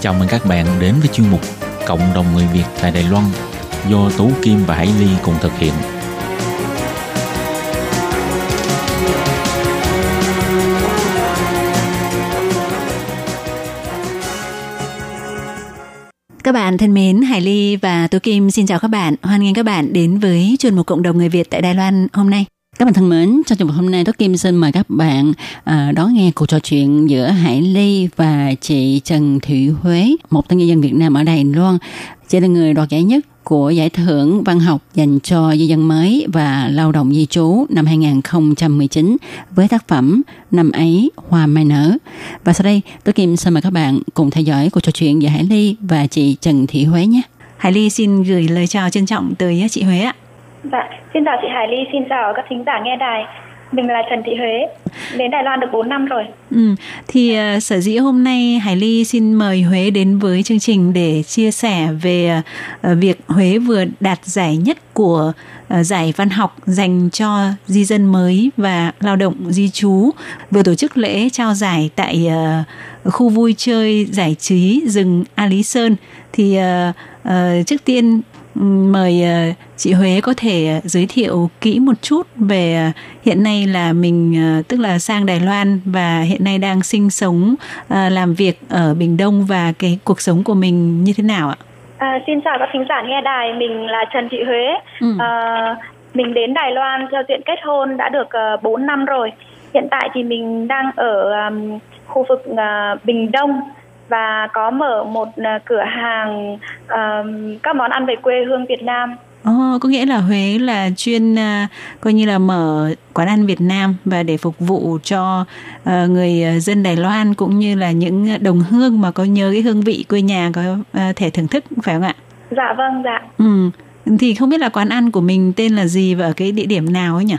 Chào mừng các bạn đến với chuyên mục Cộng đồng người Việt tại Đài Loan do Tú Kim và Hải Ly cùng thực hiện. Các bạn thân mến, Hải Ly và Tú Kim xin chào các bạn. Hoan nghênh các bạn đến với chuyên mục cộng đồng người Việt tại Đài Loan hôm nay. Các bạn thân mến, trong chương mục hôm nay tôi Kim xin mời các bạn à, đón nghe cuộc trò chuyện giữa Hải Ly và chị Trần Thị Huế, một tân nhân dân Việt Nam ở Đài Loan. Chị là người đoạt giải nhất của giải thưởng văn học dành cho di dân mới và lao động di trú năm 2019 với tác phẩm Năm ấy hoa mai nở. Và sau đây, tôi Kim xin mời các bạn cùng theo dõi cuộc trò chuyện giữa Hải Ly và chị Trần Thị Huế nhé. Hải Ly xin gửi lời chào trân trọng tới chị Huế ạ. Dạ, xin chào chị Hải Ly, xin chào các thính giả nghe đài. Mình là Trần Thị Huế, đến Đài Loan được 4 năm rồi. Ừ, thì uh, sở dĩ hôm nay Hải Ly xin mời Huế đến với chương trình để chia sẻ về uh, việc Huế vừa đạt giải nhất của uh, giải văn học dành cho di dân mới và lao động di trú vừa tổ chức lễ trao giải tại uh, khu vui chơi giải trí rừng A Lý Sơn thì uh, uh, trước tiên mời uh, chị Huế có thể giới thiệu kỹ một chút về uh, hiện nay là mình tức là sang Đài Loan và hiện nay đang sinh sống làm việc ở Bình Đông và cái cuộc sống của mình như thế nào ạ? À, xin chào các thính giả nghe đài, mình là Trần Thị Huế. Ừ. À, mình đến Đài Loan theo diện kết hôn đã được uh, 4 năm rồi. Hiện tại thì mình đang ở um, khu vực uh, Bình Đông và có mở một uh, cửa hàng uh, các món ăn về quê hương Việt Nam. Oh, có nghĩa là Huế là chuyên uh, coi như là mở quán ăn Việt Nam và để phục vụ cho uh, người dân Đài Loan cũng như là những đồng hương mà có nhớ cái hương vị quê nhà có uh, thể thưởng thức phải không ạ? Dạ vâng, dạ. Ừ. Thì không biết là quán ăn của mình tên là gì và ở cái địa điểm nào ấy nhỉ?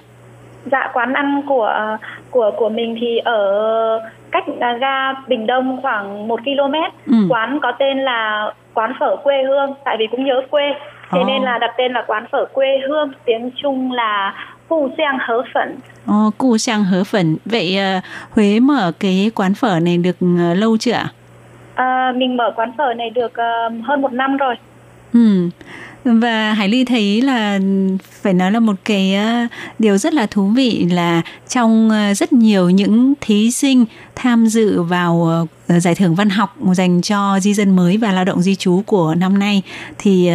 Dạ quán ăn của của của mình thì ở cách ga Bình Đông khoảng 1 km. Ừ. Quán có tên là quán phở quê hương tại vì cũng nhớ quê. Thế oh. nên là đặt tên là quán phở quê hương, tiếng Trung là Cu Xiang Hớ Phận. Ồ, oh, Cu Xiang Hớ Phận. Vậy uh, Huế mở cái quán phở này được uh, lâu chưa ạ? À, mình mở quán phở này được uh, hơn một năm rồi. Ừ. Và Hải Ly thấy là, phải nói là một cái ờ, điều rất là thú vị là trong ờ, rất nhiều những thí sinh tham dự vào ờ, giải thưởng văn học dành cho di dân mới và lao động di trú của năm nay thì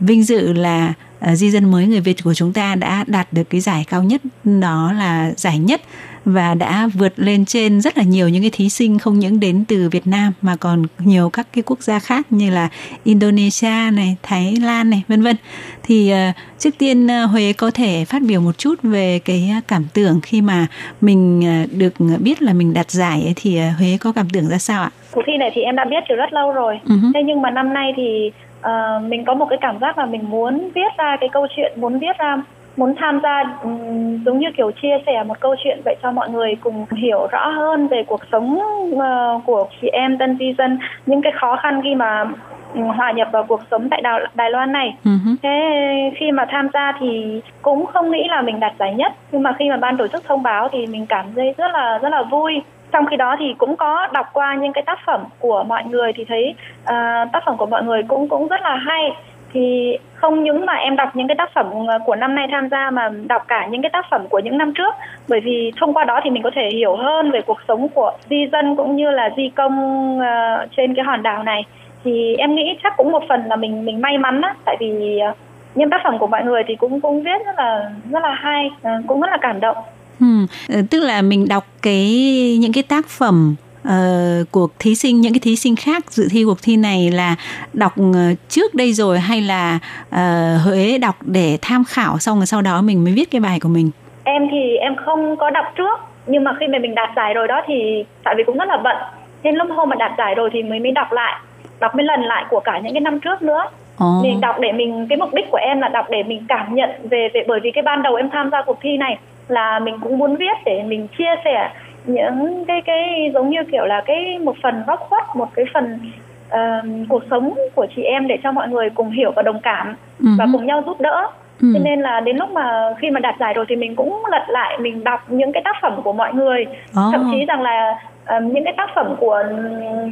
vinh dự là di dân mới người Việt của chúng ta đã đạt được cái giải cao nhất, đó là giải nhất và đã vượt lên trên rất là nhiều những cái thí sinh không những đến từ Việt Nam mà còn nhiều các cái quốc gia khác như là Indonesia này, Thái Lan này, vân vân. Thì uh, trước tiên uh, Huế có thể phát biểu một chút về cái cảm tưởng khi mà mình được biết là mình đạt giải ấy, thì Huế có cảm tưởng ra sao ạ? Cuộc thi này thì em đã biết từ rất lâu rồi. Uh-huh. Thế nhưng mà năm nay thì uh, mình có một cái cảm giác là mình muốn viết ra cái câu chuyện, muốn viết ra muốn tham gia um, giống như kiểu chia sẻ một câu chuyện vậy cho mọi người cùng hiểu rõ hơn về cuộc sống uh, của chị em tân di dân những cái khó khăn khi mà hòa nhập vào cuộc sống tại Đài, Đài Loan này. Uh-huh. Thế khi mà tham gia thì cũng không nghĩ là mình đạt giải nhất, nhưng mà khi mà ban tổ chức thông báo thì mình cảm thấy rất là rất là vui. Trong khi đó thì cũng có đọc qua những cái tác phẩm của mọi người thì thấy uh, tác phẩm của mọi người cũng cũng rất là hay thì không những mà em đọc những cái tác phẩm ờ, của năm nay tham gia mà đọc cả những cái tác phẩm của những năm trước. Bởi vì thông qua đó thì mình có thể hiểu hơn về cuộc sống của di dân cũng như là di công uh, trên cái hòn đảo này. Thì em nghĩ chắc cũng một phần là mình mình may mắn á. Tại vì uh, những tác phẩm của mọi người thì cũng cũng viết rất là rất là hay uh, cũng rất là cảm động. Ừ, tức là mình đọc cái những cái tác phẩm uh, của thí sinh những cái thí sinh khác dự thi cuộc thi này là đọc uh, trước đây rồi hay là uh, Huế đọc để tham khảo xong rồi sau đó mình mới viết cái bài của mình? Em thì em không có đọc trước nhưng mà khi mà mình đạt giải rồi đó thì tại vì cũng rất là bận nên lúc hôm mà đạt giải rồi thì mới mới đọc lại đọc mấy lần lại của cả những cái năm trước nữa Oh. mình đọc để mình cái mục đích của em là đọc để mình cảm nhận về về bởi vì cái ban đầu em tham gia cuộc thi này là mình cũng muốn viết để mình chia sẻ những cái cái giống như kiểu là cái một phần góc khuất một cái phần uh, cuộc sống của chị em để cho mọi người cùng hiểu và đồng cảm uh-huh. và cùng nhau giúp đỡ Ừ. cho nên là đến lúc mà khi mà đạt giải rồi thì mình cũng lật lại mình đọc những cái tác phẩm của mọi người oh. thậm chí rằng là um, những cái tác phẩm của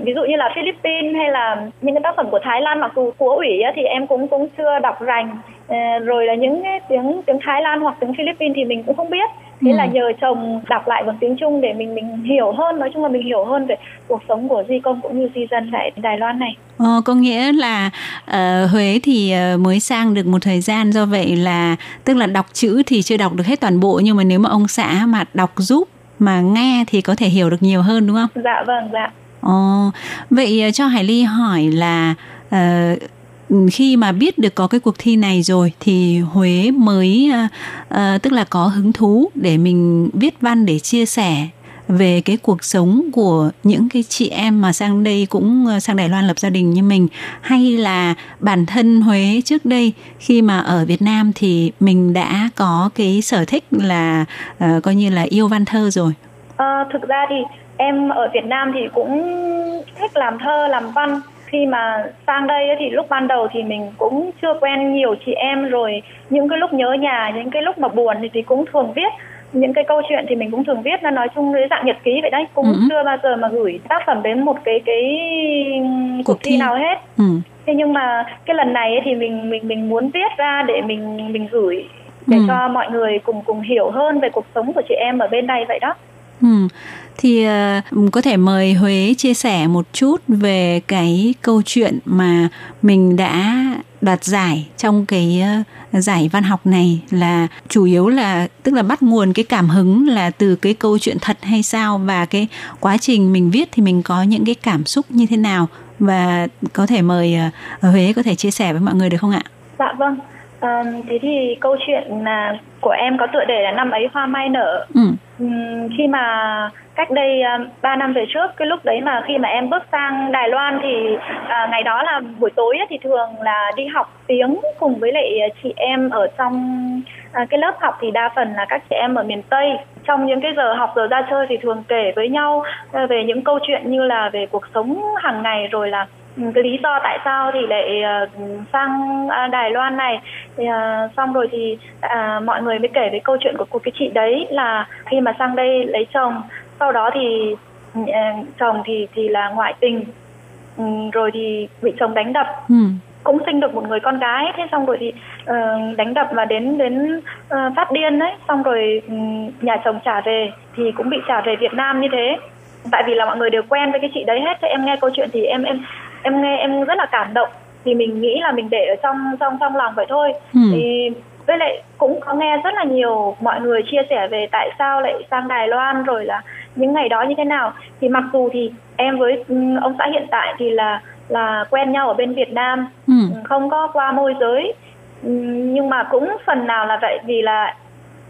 ví dụ như là Philippines hay là những cái tác phẩm của Thái Lan mặc dù của ủy á, thì em cũng cũng chưa đọc rành uh, rồi là những cái tiếng tiếng Thái Lan hoặc tiếng Philippines thì mình cũng không biết thế ừ. là nhờ chồng đọc lại bằng tiếng Trung để mình mình hiểu hơn nói chung là mình hiểu hơn về cuộc sống của di công cũng như di dân tại Đài Loan này. Ờ, có nghĩa là uh, Huế thì uh, mới sang được một thời gian do vậy là tức là đọc chữ thì chưa đọc được hết toàn bộ nhưng mà nếu mà ông xã mà đọc giúp mà nghe thì có thể hiểu được nhiều hơn đúng không? Dạ vâng dạ. Ồ, vậy cho Hải Ly hỏi là uh, khi mà biết được có cái cuộc thi này rồi thì Huế mới uh, uh, tức là có hứng thú để mình viết văn để chia sẻ về cái cuộc sống của những cái chị em mà sang đây cũng à, sang Đài Loan lập gia đình như mình hay là bản thân Huế trước đây khi mà ở Việt Nam thì mình đã có cái sở thích là uh, coi như là yêu văn thơ rồi. À, thực ra thì em ở Việt Nam thì cũng thích làm thơ làm văn khi mà sang đây thì lúc ban đầu thì mình cũng chưa quen nhiều chị em rồi. Những cái lúc nhớ nhà những cái lúc mà buồn thì, thì cũng thường viết. Những cái câu chuyện thì mình cũng thường viết là nói chung với dạng nhật ký vậy đấy. Cũng ừ. chưa bao giờ mà gửi tác phẩm đến một cái cái cuộc thi, thi. nào hết. Ừ. thế nhưng mà cái lần này thì mình mình mình muốn viết ra để mình mình gửi để ừ. cho mọi người cùng cùng hiểu hơn về cuộc sống của chị em ở bên đây vậy đó. Ừ thì uh, có thể mời Huế chia sẻ một chút về cái câu chuyện mà mình đã đoạt giải trong cái uh, giải văn học này là chủ yếu là tức là bắt nguồn cái cảm hứng là từ cái câu chuyện thật hay sao và cái quá trình mình viết thì mình có những cái cảm xúc như thế nào và có thể mời uh, Huế có thể chia sẻ với mọi người được không ạ? Dạ vâng. À, thế thì câu chuyện là của em có tựa đề là năm ấy hoa mai nở. Ừ. Uhm, khi mà cách đây uh, 3 năm về trước cái lúc đấy mà khi mà em bước sang Đài Loan thì uh, ngày đó là buổi tối ấy, thì thường là đi học tiếng cùng với lại chị em ở trong uh, cái lớp học thì đa phần là các chị em ở miền Tây trong những cái giờ học giờ ra chơi thì thường kể với nhau uh, về những câu chuyện như là về cuộc sống hàng ngày rồi là cái lý do tại sao thì lại uh, sang uh, Đài Loan này. Thì uh, xong rồi thì uh, mọi người mới kể với câu chuyện của, của cái chị đấy là khi mà sang đây lấy chồng sau đó thì chồng thì thì là ngoại tình. Um, rồi thì bị chồng đánh đập. Ừ. cũng sinh được một người con gái thế xong rồi thì uh, đánh đập và đến đến uh, phát điên đấy xong rồi um, nhà chồng trả về thì cũng bị trả về Việt Nam như thế. Tại vì là mọi người đều quen với cái chị đấy hết thế em nghe câu chuyện thì em em em nghe em rất là cảm động. Thì mình nghĩ là mình để ở trong trong trong lòng vậy thôi. Ừ. thì với lại cũng có nghe rất là nhiều mọi người chia sẻ về tại sao lại sang Đài Loan rồi là những ngày đó như thế nào. Thì mặc dù thì em với ừ, ông xã hiện tại thì là là quen nhau ở bên Việt Nam ừ. không có qua môi giới. Ừ, nhưng mà cũng phần nào là vậy vì là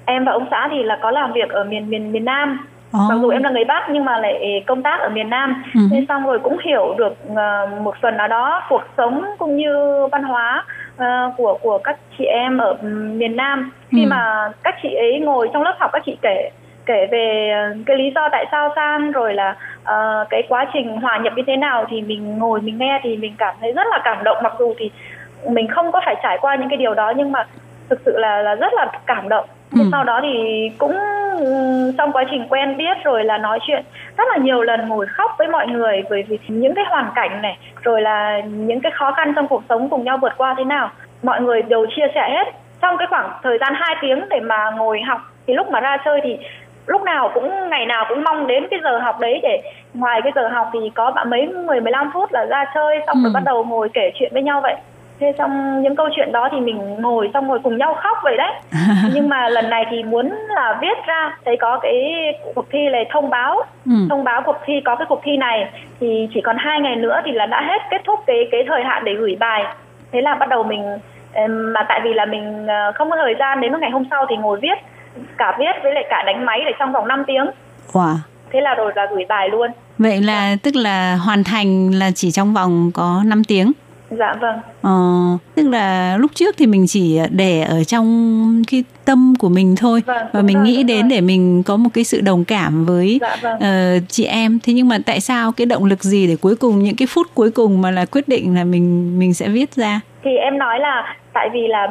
em và ông xã thì là có làm việc ở miền miền miền Nam Oh. Mặc dù em là người Bắc nhưng mà lại công tác ở miền Nam ừ. nên xong rồi cũng hiểu được uh, một phần nào đó cuộc sống cũng như văn hóa uh, của của các chị em ở miền Nam khi ừ. mà các chị ấy ngồi trong lớp học các chị kể kể về cái lý do tại sao sang rồi là uh, cái quá trình hòa nhập như thế nào thì mình ngồi mình nghe thì mình cảm thấy rất là cảm động mặc dù thì mình không có phải trải qua những cái điều đó nhưng mà thực sự là là rất là cảm động ừ. sau đó thì cũng trong quá trình quen biết rồi là nói chuyện rất là nhiều lần ngồi khóc với mọi người bởi vì những cái hoàn cảnh này rồi là những cái khó khăn trong cuộc sống cùng nhau vượt qua thế nào mọi người đều chia sẻ hết trong cái khoảng thời gian 2 tiếng để mà ngồi học thì lúc mà ra chơi thì lúc nào cũng ngày nào cũng mong đến cái giờ học đấy để ngoài cái giờ học thì có bạn mấy mười mười lăm phút là ra chơi xong ừ. rồi bắt đầu ngồi kể chuyện với nhau vậy thế xong những câu chuyện đó thì mình ngồi xong ngồi cùng nhau khóc vậy đấy. Nhưng mà lần này thì muốn là viết ra thấy có cái cuộc thi này thông báo. Ừ. thông báo cuộc thi có cái cuộc thi này thì chỉ còn hai ngày nữa thì là đã hết kết thúc cái cái thời hạn để gửi bài. Thế là bắt đầu mình mà tại vì là mình ờ, không có thời gian đến ngày hôm sau thì ngồi viết cả viết với lại cả đánh máy để trong vòng 5 tiếng. Wow. Thế là rồi là gửi bài luôn. Vậy là tức là hoàn thành là chỉ trong vòng có 5 tiếng Dạ vâng. Ờ, tức là lúc trước thì mình chỉ để ở trong cái tâm của mình thôi vâng, và mình rồi, nghĩ đến rồi. để mình có một cái sự đồng cảm với dạ, vâng. uh, chị em. Thế nhưng mà tại sao cái động lực gì để cuối cùng những cái phút cuối cùng mà là quyết định là mình mình sẽ viết ra? Thì em nói là tại vì là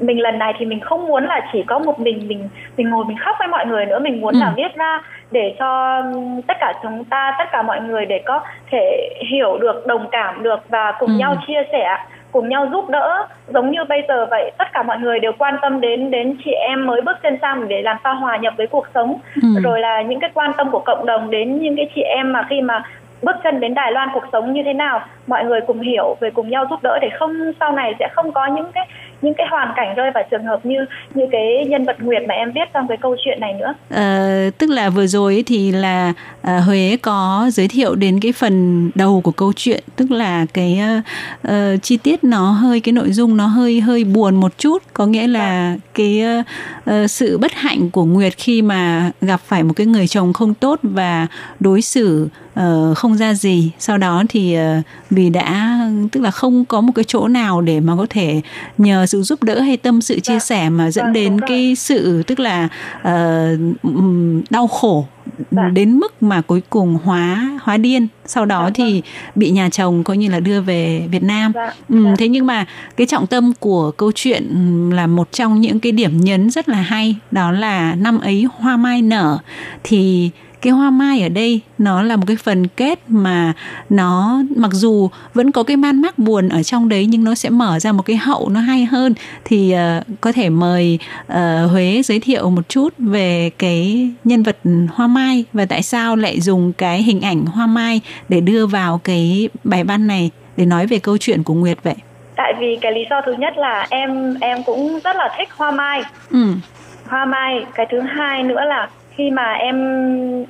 mình lần này thì mình không muốn là chỉ có một mình mình mình ngồi mình khóc với mọi người nữa mình muốn ừ. là viết ra để cho tất cả chúng ta tất cả mọi người để có thể hiểu được đồng cảm được và cùng ừ. nhau chia sẻ cùng nhau giúp đỡ giống như bây giờ vậy tất cả mọi người đều quan tâm đến đến chị em mới bước chân sang để làm sao hòa nhập với cuộc sống ừ. rồi là những cái quan tâm của cộng đồng đến những cái chị em mà khi mà bước chân đến Đài Loan cuộc sống như thế nào mọi người cùng hiểu về cùng nhau giúp đỡ để không sau này sẽ không có những cái những cái hoàn cảnh rơi vào trường hợp như như cái nhân vật Nguyệt mà em viết trong cái câu chuyện này nữa. À, tức là vừa rồi thì là à, Huế có giới thiệu đến cái phần đầu của câu chuyện, tức là cái uh, uh, chi tiết nó hơi cái nội dung nó hơi hơi buồn một chút, có nghĩa là cái uh, sự bất hạnh của Nguyệt khi mà gặp phải một cái người chồng không tốt và đối xử uh, không ra gì. Sau đó thì uh, vì đã tức là không có một cái chỗ nào để mà có thể nhờ sự giúp đỡ hay tâm sự chia dạ. sẻ mà dẫn dạ, đến cái sự tức là uh, đau khổ dạ. đến mức mà cuối cùng hóa hóa điên sau đó thì vâng. bị nhà chồng coi như là đưa về Việt Nam ừ, thế nhưng mà cái trọng tâm của câu chuyện là một trong những cái điểm nhấn rất là hay đó là năm ấy hoa mai nở thì cái hoa mai ở đây nó là một cái phần kết mà nó mặc dù vẫn có cái man mác buồn ở trong đấy nhưng nó sẽ mở ra một cái hậu nó hay hơn. Thì uh, có thể mời uh, Huế giới thiệu một chút về cái nhân vật hoa mai và tại sao lại dùng cái hình ảnh hoa mai để đưa vào cái bài văn này để nói về câu chuyện của Nguyệt vậy? Tại vì cái lý do thứ nhất là em em cũng rất là thích hoa mai. Ừ. hoa mai cái thứ hai nữa là khi mà em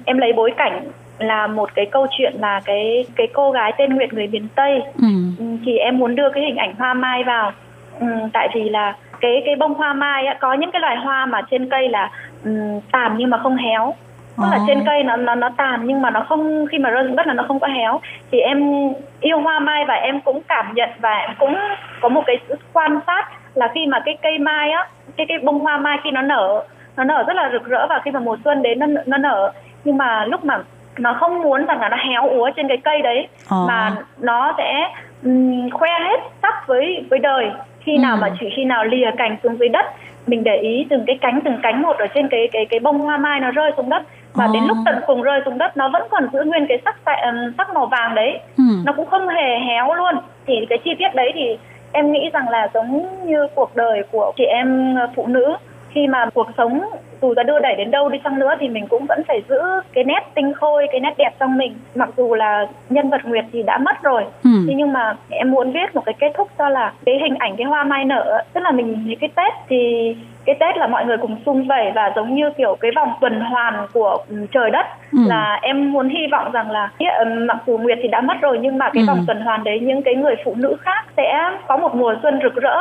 em lấy bối cảnh là một cái câu chuyện là cái cái cô gái tên Nguyệt người miền Tây ừ. ừ. thì em muốn đưa cái hình ảnh hoa mai vào ừ, tại vì là cái cái bông hoa mai á, có những cái loài hoa mà trên cây là um, tàn nhưng mà không héo tức là trên cây nó nó nó tàn nhưng mà nó không khi mà rơi xuống đất là nó không có héo thì em yêu hoa mai và em cũng cảm nhận và em cũng có một cái quan sát là khi mà cái cây mai á cái cái bông hoa mai khi nó nở nó nở rất là rực rỡ và khi mà mùa xuân đến nó nó nở nhưng mà lúc mà nó không muốn rằng là nó héo úa trên cái cây đấy à. mà nó sẽ um, khoe hết sắc với với đời khi nào ừ. mà chỉ khi nào lìa cành xuống dưới đất mình để ý từng cái cánh từng cánh một ở trên cái cái cái bông hoa mai nó rơi xuống đất và à. đến lúc tận cùng rơi xuống đất nó vẫn còn giữ nguyên cái sắc sắc màu vàng đấy ừ. nó cũng không hề héo luôn thì cái chi tiết đấy thì em nghĩ rằng là giống như cuộc đời của chị em phụ nữ khi mà cuộc sống dù ta đưa đẩy đến đâu đi chăng nữa thì mình cũng vẫn phải giữ cái nét tinh khôi cái nét đẹp trong mình mặc dù là nhân vật nguyệt thì đã mất rồi ừ. thế nhưng mà em muốn viết một cái kết thúc cho là cái hình ảnh cái hoa mai nở tức là mình thấy cái tết thì cái tết là mọi người cùng sum vầy và giống như kiểu cái vòng tuần hoàn của trời đất ừ. là em muốn hy vọng rằng là mặc dù nguyệt thì đã mất rồi nhưng mà cái ừ. vòng tuần hoàn đấy những cái người phụ nữ khác sẽ có một mùa xuân rực rỡ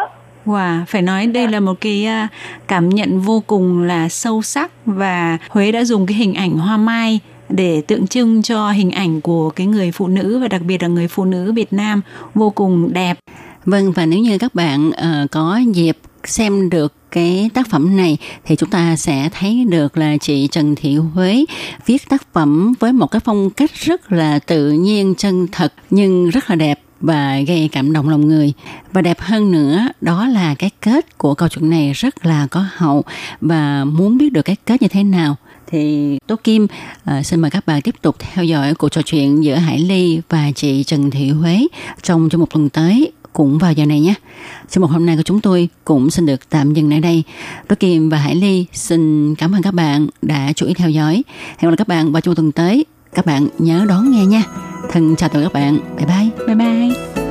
Wow, phải nói đây là một cái à, cảm nhận vô cùng là sâu sắc và Huế đã dùng cái hình ảnh hoa mai để tượng trưng cho hình ảnh của cái người phụ nữ và đặc biệt là người phụ nữ Việt Nam vô cùng đẹp. Vâng và nếu như các bạn uh, có dịp xem được cái tác phẩm này thì chúng ta sẽ thấy được là chị Trần Thị Huế viết tác phẩm với một cái phong cách rất là tự nhiên chân thật nhưng rất là đẹp và gây cảm động lòng người. Và đẹp hơn nữa, đó là cái kết của câu chuyện này rất là có hậu và muốn biết được cái kết như thế nào thì Tố Kim à, xin mời các bạn tiếp tục theo dõi cuộc trò chuyện giữa Hải Ly và chị Trần Thị Huế trong trong một tuần tới cũng vào giờ này nhé. Chương một hôm nay của chúng tôi cũng xin được tạm dừng ở đây. Tố Kim và Hải Ly xin cảm ơn các bạn đã chú ý theo dõi. Hẹn gặp lại các bạn vào trong tuần tới. Các bạn nhớ đón nghe nha. Thân chào tạm các bạn. Bye bye. Bye bye.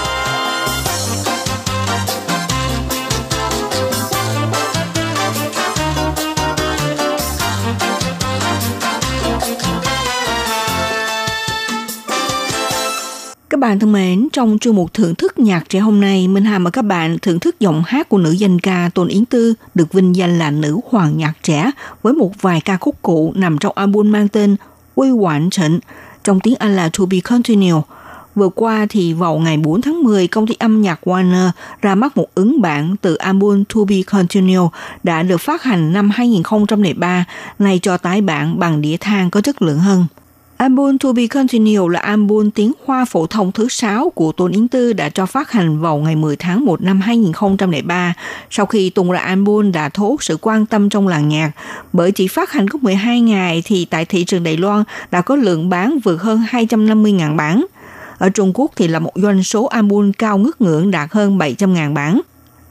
Bạn thân mến, trong chương mục thưởng thức nhạc trẻ hôm nay, Minh Hà mời các bạn thưởng thức giọng hát của nữ danh ca Tôn Yến Tư, được vinh danh là nữ hoàng nhạc trẻ, với một vài ca khúc cũ nằm trong album mang tên quy Quản trịnh trong tiếng Anh là To Be Continued. Vừa qua thì vào ngày 4 tháng 10, công ty âm nhạc Warner ra mắt một ứng bản từ album To Be Continued đã được phát hành năm 2003, này cho tái bản bằng đĩa than có chất lượng hơn. Album To Be Continued là album tiếng Hoa phổ thông thứ 6 của Tôn Yến Tư đã cho phát hành vào ngày 10 tháng 1 năm 2003. Sau khi tung ra album đã thu hút sự quan tâm trong làng nhạc, bởi chỉ phát hành có 12 ngày thì tại thị trường Đài Loan đã có lượng bán vượt hơn 250.000 bản. Ở Trung Quốc thì là một doanh số album cao ngất ngưỡng đạt hơn 700.000 bản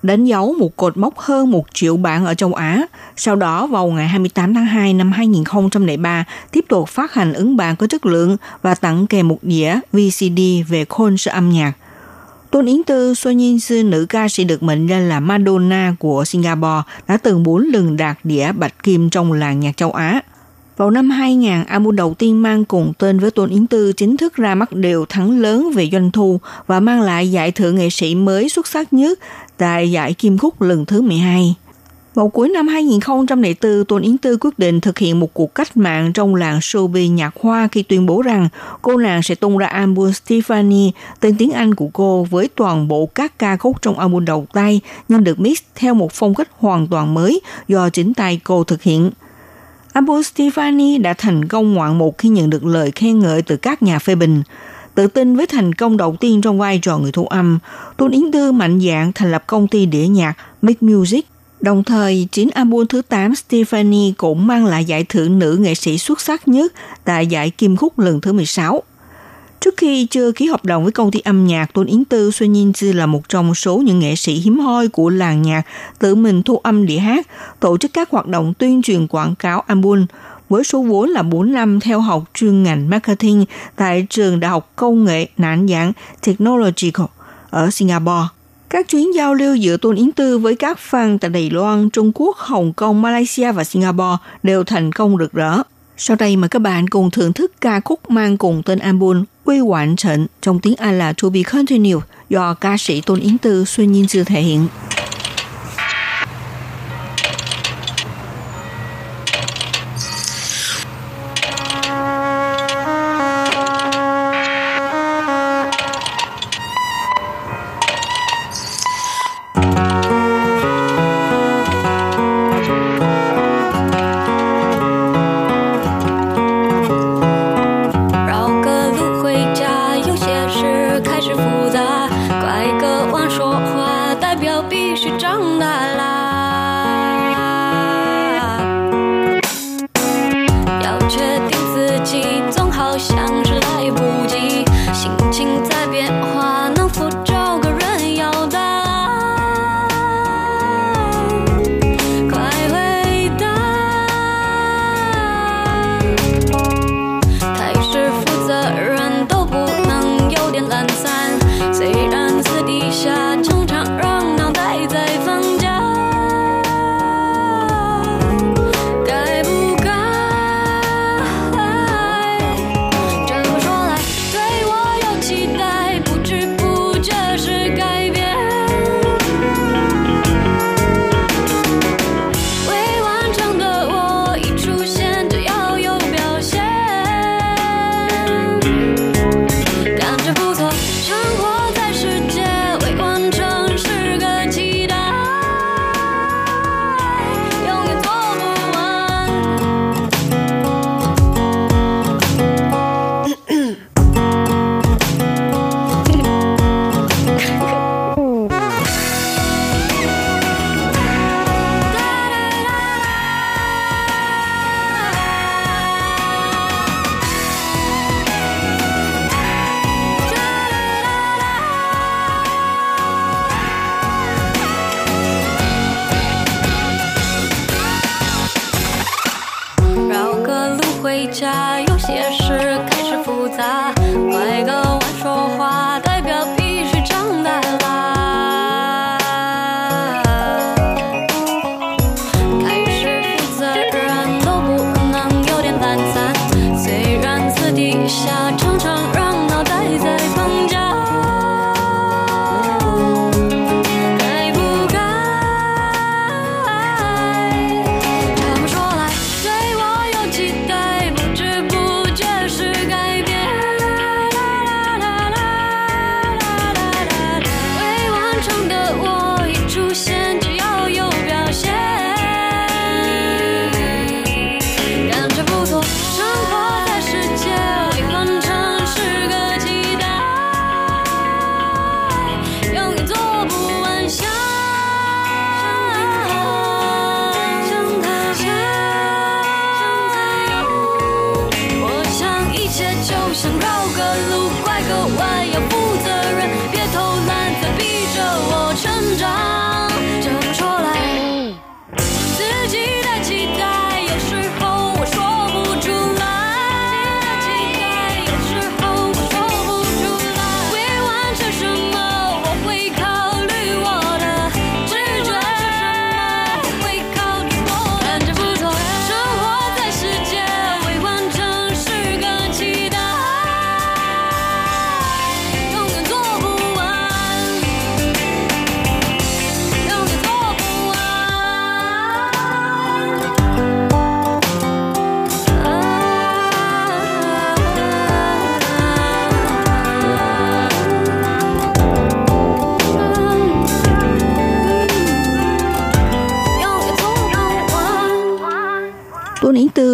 đánh dấu một cột mốc hơn một triệu bản ở châu Á. Sau đó vào ngày 28 tháng 2 năm 2003, tiếp tục phát hành ứng bản có chất lượng và tặng kèm một đĩa VCD về concert âm nhạc. Tôn Yến Tư, Xuân Nhiên Sư, nữ ca sĩ được mệnh danh là Madonna của Singapore, đã từng bốn lần đạt đĩa bạch kim trong làng nhạc châu Á. Vào năm 2000, album đầu tiên mang cùng tên với Tôn Yến Tư chính thức ra mắt đều thắng lớn về doanh thu và mang lại giải thưởng nghệ sĩ mới xuất sắc nhất tại giải Kim Khúc lần thứ 12. Vào cuối năm 2004, Tôn Yến Tư quyết định thực hiện một cuộc cách mạng trong làng showbiz nhạc hoa khi tuyên bố rằng cô nàng sẽ tung ra album Stephanie, tên tiếng Anh của cô, với toàn bộ các ca khúc trong album đầu tay, nhưng được mix theo một phong cách hoàn toàn mới do chính tay cô thực hiện. Album Stefani đã thành công ngoạn mục khi nhận được lời khen ngợi từ các nhà phê bình. Tự tin với thành công đầu tiên trong vai trò người thu âm, Tôn Yến Tư mạnh dạn thành lập công ty đĩa nhạc Make Music. Đồng thời, chính album thứ 8 Stephanie cũng mang lại giải thưởng nữ nghệ sĩ xuất sắc nhất tại giải Kim Khúc lần thứ 16. Trước khi chưa ký hợp đồng với công ty âm nhạc, Tôn Yến Tư Xuân Nhiên Chi là một trong số những nghệ sĩ hiếm hoi của làng nhạc tự mình thu âm đĩa hát, tổ chức các hoạt động tuyên truyền quảng cáo album, với số vốn là 4 năm theo học chuyên ngành marketing tại trường Đại học Công nghệ Nản Giảng Technological ở Singapore. Các chuyến giao lưu giữa Tôn Yến Tư với các fan tại Đài Loan, Trung Quốc, Hồng Kông, Malaysia và Singapore đều thành công rực rỡ. Sau đây mời các bạn cùng thưởng thức ca khúc mang cùng tên album Quy Hoàn Trận trong tiếng Anh là To Be Continued, do ca sĩ Tôn Yến Tư, Xuân Nhiên Sư thể hiện.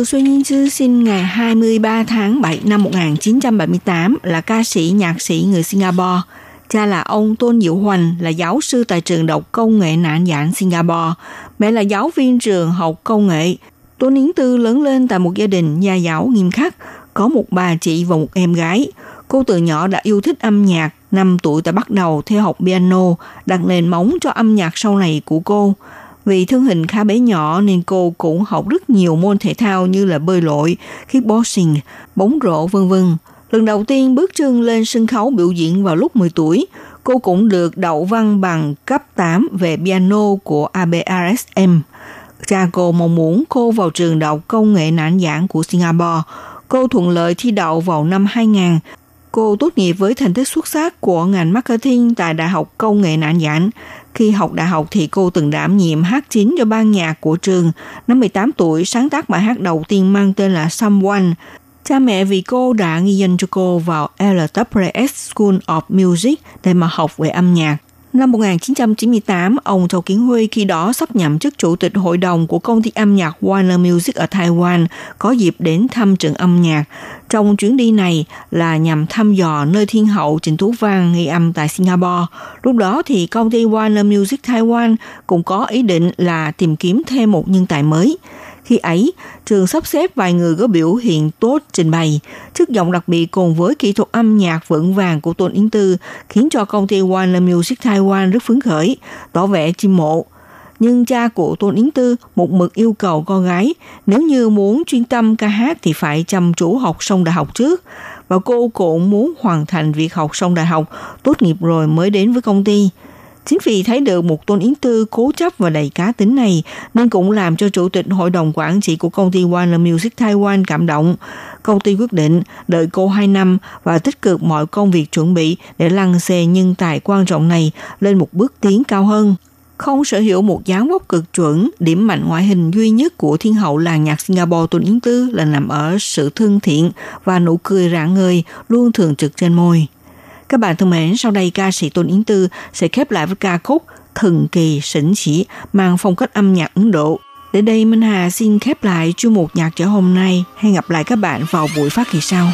Xuân Nhiên Chư sinh ngày 23 tháng 7 năm 1978 là ca sĩ nhạc sĩ người Singapore. Cha là ông Tôn Diệu Hoành là giáo sư tại trường độc công nghệ nạn giảng Singapore. Mẹ là giáo viên trường học công nghệ. Tôn Yến Tư lớn lên tại một gia đình gia giáo nghiêm khắc, có một bà chị và một em gái. Cô từ nhỏ đã yêu thích âm nhạc, 5 tuổi đã bắt đầu theo học piano, đặt nền móng cho âm nhạc sau này của cô. Vì thân hình khá bé nhỏ nên cô cũng học rất nhiều môn thể thao như là bơi lội, kickboxing, bóng rổ vân vân. Lần đầu tiên bước chân lên sân khấu biểu diễn vào lúc 10 tuổi, cô cũng được đậu văn bằng cấp 8 về piano của ABRSM. Cha cô mong muốn cô vào trường đại học công nghệ nản giảng của Singapore. Cô thuận lợi thi đậu vào năm 2000. Cô tốt nghiệp với thành tích xuất sắc của ngành marketing tại Đại học Công nghệ Nản Giảng. Khi học đại học thì cô từng đảm nhiệm hát chính cho ban nhạc của trường. Năm 18 tuổi, sáng tác bài hát đầu tiên mang tên là Someone. Cha mẹ vì cô đã ghi danh cho cô vào LWS School of Music để mà học về âm nhạc. Năm 1998, ông Châu Kiến Huy khi đó sắp nhậm chức chủ tịch hội đồng của công ty âm nhạc Warner Music ở Taiwan có dịp đến thăm trường âm nhạc. Trong chuyến đi này là nhằm thăm dò nơi thiên hậu Trịnh Tú Văn ghi âm tại Singapore. Lúc đó thì công ty Warner Music Taiwan cũng có ý định là tìm kiếm thêm một nhân tài mới. Khi ấy, trường sắp xếp vài người có biểu hiện tốt trình bày. Chất giọng đặc biệt cùng với kỹ thuật âm nhạc vững vàng của Tôn Yến Tư khiến cho công ty Warner Music Taiwan rất phấn khởi, tỏ vẻ chim mộ. Nhưng cha của Tôn Yến Tư một mực yêu cầu con gái nếu như muốn chuyên tâm ca hát thì phải chăm chú học xong đại học trước. Và cô cũng muốn hoàn thành việc học xong đại học, tốt nghiệp rồi mới đến với công ty. Chính vì thấy được một Tôn Yến Tư cố chấp và đầy cá tính này nên cũng làm cho chủ tịch hội đồng quản trị của công ty Warner Music Taiwan cảm động. Công ty quyết định đợi cô 2 năm và tích cực mọi công việc chuẩn bị để lăn xê nhân tài quan trọng này lên một bước tiến cao hơn. Không sở hữu một dáng vóc cực chuẩn, điểm mạnh ngoại hình duy nhất của thiên hậu làng nhạc Singapore Tôn Yến Tư là nằm ở sự thân thiện và nụ cười rạng ngời luôn thường trực trên môi. Các bạn thân mến, sau đây ca sĩ Tôn Yến Tư sẽ khép lại với ca khúc Thần kỳ sỉnh chỉ mang phong cách âm nhạc Ấn Độ. Để đây Minh Hà xin khép lại chuyên mục nhạc trở hôm nay. Hẹn gặp lại các bạn vào buổi phát kỳ sau.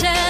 shall.